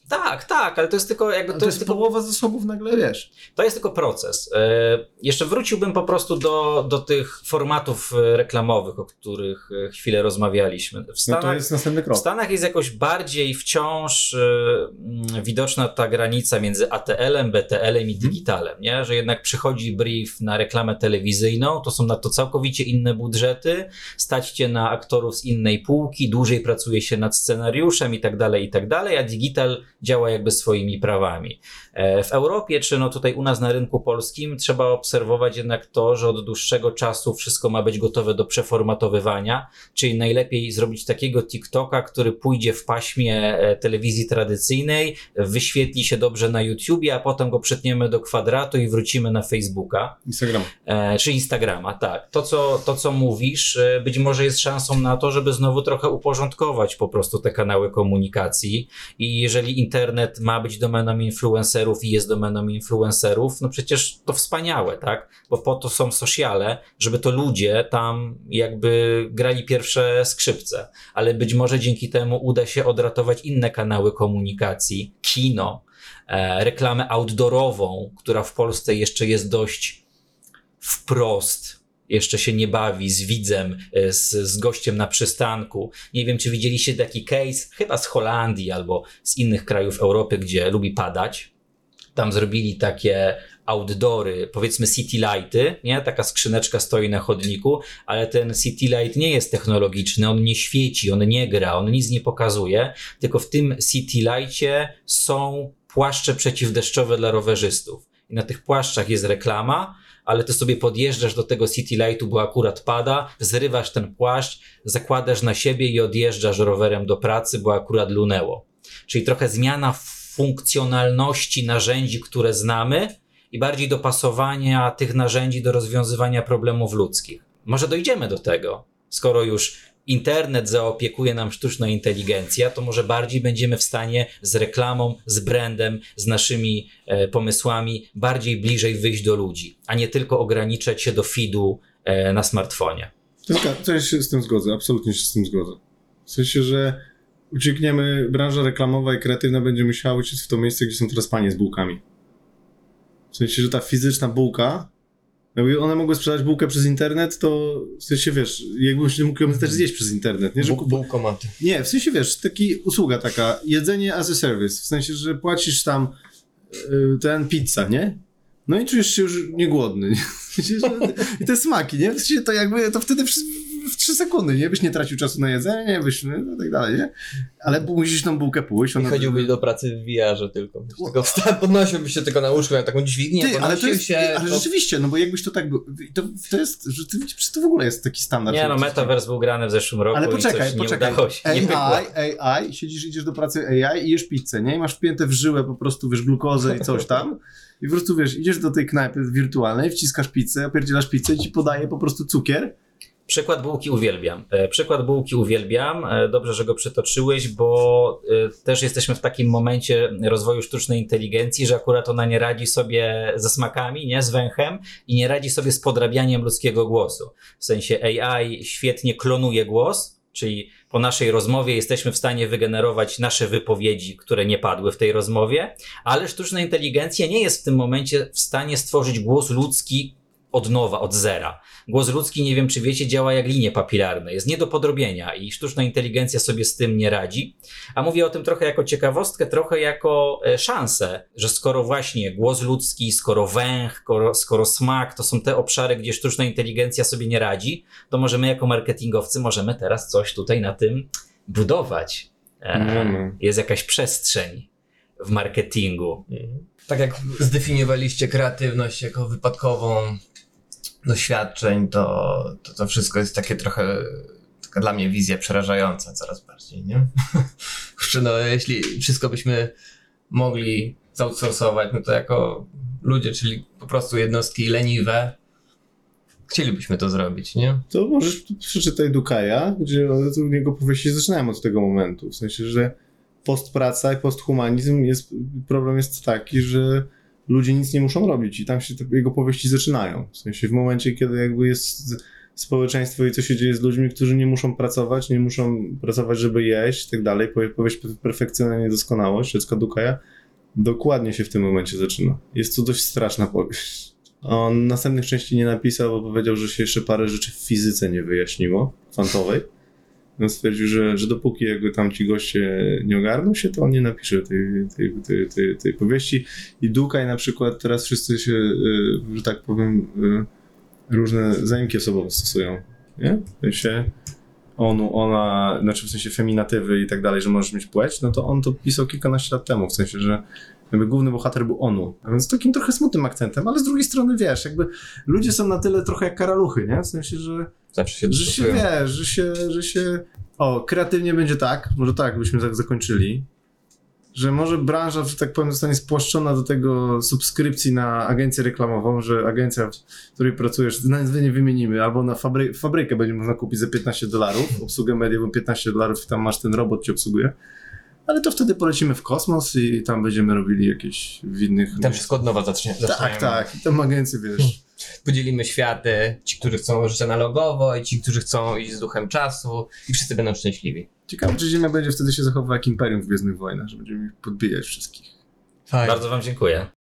[SPEAKER 3] Tak, tak, ale to jest tylko jakby
[SPEAKER 2] To,
[SPEAKER 3] to,
[SPEAKER 2] jest
[SPEAKER 3] jest tylko
[SPEAKER 2] połowa zasobów nagle, wiesz.
[SPEAKER 3] To jest tylko proces. E, jeszcze wróciłbym po prostu do, do tych formatów e, reklamowych, o których e, chwilę rozmawialiśmy. W
[SPEAKER 2] No
[SPEAKER 3] Stanach,
[SPEAKER 2] to jest następny
[SPEAKER 3] w
[SPEAKER 2] krok.
[SPEAKER 3] Stanach jest jakoś bardziej wciąż e, mm, widoczna ta granica między ATL-em, BTL-em i digitalem, nie? że jednak przychodzi brief na reklamę telewizyjną, to są na to całkowicie inne budżety, stać cię na aktorów z innej półki, dłużej pracuje się nad scenariuszem i tak dalej, i tak dalej, a digital działa jakby swoimi prawami. E, W Europie, czy no tutaj u nas na rynku polskim, trzeba obserwować jednak to, że od dłuższego czasu wszystko ma być gotowe do przeformatowywania, czyli najlepiej zrobić takiego TikToka, który pójdzie w paśmie e, telewizji tradycyjnej, wyświetli się dobrze na YouTubie, a potem go przetniemy do kwadratu i wrócimy na Facebooka.
[SPEAKER 2] Instagram.
[SPEAKER 3] E, czy Instagrama, tak. To co, to, co mówisz, być może jest szansą na to, żeby znowu trochę uporządkować po prostu te kanały komunikacji. I jeżeli internet ma być domeną influencerów i jest domeną influencerów, no przecież to wspaniałe, tak? Bo po to są sociale, żeby to ludzie tam jakby grali pierwsze skrzypce. Ale być może dzięki temu uda się odratować inne kanały komunikacji, kino, e, reklamę outdoorową, która w Polsce jeszcze jest dość wprost jeszcze się nie bawi z widzem, e, z, z gościem na przystanku. Nie wiem, czy widzieliście taki case, chyba z Holandii albo z innych krajów Europy, gdzie lubi padać. Tam zrobili takie outdoory, powiedzmy city lighty, nie? Taka skrzyneczka stoi na chodniku, ale ten city light nie jest technologiczny, on nie świeci, on nie gra, on nic nie pokazuje, tylko w tym city lightie są płaszcze przeciwdeszczowe dla rowerzystów. I na tych płaszczach jest reklama, ale ty sobie podjeżdżasz do tego city lightu, bo akurat pada, zrywasz ten płaszcz, zakładasz na siebie i odjeżdżasz rowerem do pracy, bo akurat lunęło. Czyli trochę zmiana funkcjonalności narzędzi, które znamy i bardziej dopasowania tych narzędzi do rozwiązywania problemów ludzkich. Może dojdziemy do tego, skoro już internet zaopiekuje nam sztuczna inteligencja, to może bardziej będziemy w stanie z reklamą, z brandem, z naszymi e, pomysłami bardziej bliżej wyjść do ludzi, a nie tylko ograniczać się do feedu e, na smartfonie.
[SPEAKER 2] To, zga- to ja się z tym zgodzę, absolutnie się z tym zgodzę. W sensie, że uciekniemy, branża reklamowa i kreatywna będzie musiała uciec w to miejsce, gdzie są teraz panie z bułkami. W sensie, że ta fizyczna bułka, jakby one mogły sprzedać bułkę przez internet, to w sensie, wiesz, jakby się mógł ją też zjeść przez internet, nie? Że
[SPEAKER 1] Bu-
[SPEAKER 2] nie, w sensie wiesz, taki usługa taka, jedzenie as a service, w sensie, że płacisz tam y, ten pizza, nie? No i czujesz się już niegłodny. nie? I te smaki, nie? W sensie to jakby, to wtedy w, 3 sekundy, nie? Byś nie tracił czasu na jedzenie, byś, no i tak dalej, nie? Ale musisz tą bułkę pójść.
[SPEAKER 1] Nie
[SPEAKER 2] Ona,
[SPEAKER 1] chodziłbyś do pracy w VR-ze tylko. Byś Tylko wsta- podnosiłbyś się tylko na łóżku, miał taką dźwignię,
[SPEAKER 2] Ty, ale to jest,
[SPEAKER 1] się.
[SPEAKER 2] ale
[SPEAKER 1] to-
[SPEAKER 2] rzeczywiście, no bo jakbyś to tak był, to, to jest, że to, to w ogóle jest taki standard.
[SPEAKER 3] Nie no, Metaverse był grany w zeszłym roku
[SPEAKER 2] Ale
[SPEAKER 3] i
[SPEAKER 2] poczekaj, poczekaj.
[SPEAKER 3] nie.
[SPEAKER 2] AI, AI, siedzisz, idziesz do pracy AI i jesz pizzę, nie? I masz wpięte w żyłę po prostu, wiesz, glukozę i coś tam. I po prostu, wiesz, idziesz do tej knajpy wirtualnej, wciskasz pizzę, opierdzielasz pizzę i ci podaje po prostu cukier.
[SPEAKER 3] Przykład bułki uwielbiam. E, Przykład bułki uwielbiam. E, Dobrze, że go przytoczyłeś, bo e, też jesteśmy w takim momencie rozwoju sztucznej inteligencji, że akurat ona nie radzi sobie ze smakami, nie, z węchem i nie radzi sobie z podrabianiem ludzkiego głosu. W sensie AI świetnie klonuje głos, czyli po naszej rozmowie jesteśmy w stanie wygenerować nasze wypowiedzi, które nie padły w tej rozmowie, ale sztuczna inteligencja nie jest w tym momencie w stanie stworzyć głos ludzki od nowa, od zera. Głos ludzki, nie wiem czy wiecie, działa jak linie papilarne. Jest nie do podrobienia i sztuczna inteligencja sobie z tym nie radzi. A mówię o tym trochę jako ciekawostkę, trochę jako e, szansę, że skoro właśnie głos ludzki, skoro węch, skoro, skoro smak to są te obszary, gdzie sztuczna inteligencja sobie nie radzi, to może my jako marketingowcy możemy teraz coś tutaj na tym budować.
[SPEAKER 2] No.
[SPEAKER 3] Jest jakaś przestrzeń w marketingu.
[SPEAKER 1] Tak jak zdefiniowaliście kreatywność jako wypadkową doświadczeń, to, to to wszystko jest takie trochę taka dla mnie wizja przerażająca coraz bardziej, nie? Kurczę, no jeśli wszystko byśmy mogli zoutsourcować, no to jako ludzie, czyli po prostu jednostki leniwe, chcielibyśmy to zrobić, nie?
[SPEAKER 2] To możesz przeczytaj Dukaja, gdzie u niego powieści zaczynają od tego momentu. W sensie, że postpraca i posthumanizm jest, problem jest taki, że ludzie nic nie muszą robić i tam się te jego powieści zaczynają. W sensie w momencie, kiedy jakby jest społeczeństwo i co się dzieje z ludźmi, którzy nie muszą pracować, nie muszą pracować, żeby jeść i tak dalej. Powie- Powieść Perfekcyjna Niedoskonałość Jacka Dukaja dokładnie się w tym momencie zaczyna. Jest to dość straszna powieść. On następnych części nie napisał, bo powiedział, że się jeszcze parę rzeczy w fizyce nie wyjaśniło, kwantowej. On stwierdził, że, że dopóki jakby tam ci goście nie ogarną się, to on nie napisze tej, tej, tej, tej, tej powieści. I Dukaj na przykład teraz wszyscy się, y, że tak powiem, y, różne zaimki osobowe stosują. Nie? W sensie on, ona, znaczy w sensie feminatywy i tak dalej, że możesz mieć płeć, no to on to pisał kilkanaście lat temu, w sensie, że jakby główny bohater był onu. A więc takim trochę smutnym akcentem, ale z drugiej strony wiesz, jakby ludzie są na tyle trochę jak karaluchy, nie? W sensie, że
[SPEAKER 1] Zawsze się
[SPEAKER 2] że się wiesz, że się, że się. O, kreatywnie będzie tak, może tak byśmy tak zakończyli, że może branża, że tak powiem, zostanie spłaszczona do tego subskrypcji na agencję reklamową, że agencja, w której pracujesz, nazwy nie wymienimy, albo na fabry fabrykę będzie można kupić za 15 dolarów, obsługę mediową 15 dolarów i tam masz ten robot ci obsługuje. Ale to wtedy polecimy w kosmos i tam będziemy robili jakieś w innych.
[SPEAKER 1] Tam wszystko od nowa zacznie.
[SPEAKER 2] Tak, tak. I tam agencje, wiesz.
[SPEAKER 1] Podzielimy światy, ci, którzy chcą żyć analogowo i ci, którzy chcą iść z duchem czasu i wszyscy będą szczęśliwi.
[SPEAKER 2] Ciekawe, czy Ziemia będzie wtedy się zachowywać jak Imperium w Gwiezdnych Wojnach, że będziemy ich podbijać wszystkich.
[SPEAKER 1] Fajnie.
[SPEAKER 3] Bardzo Wam dziękuję.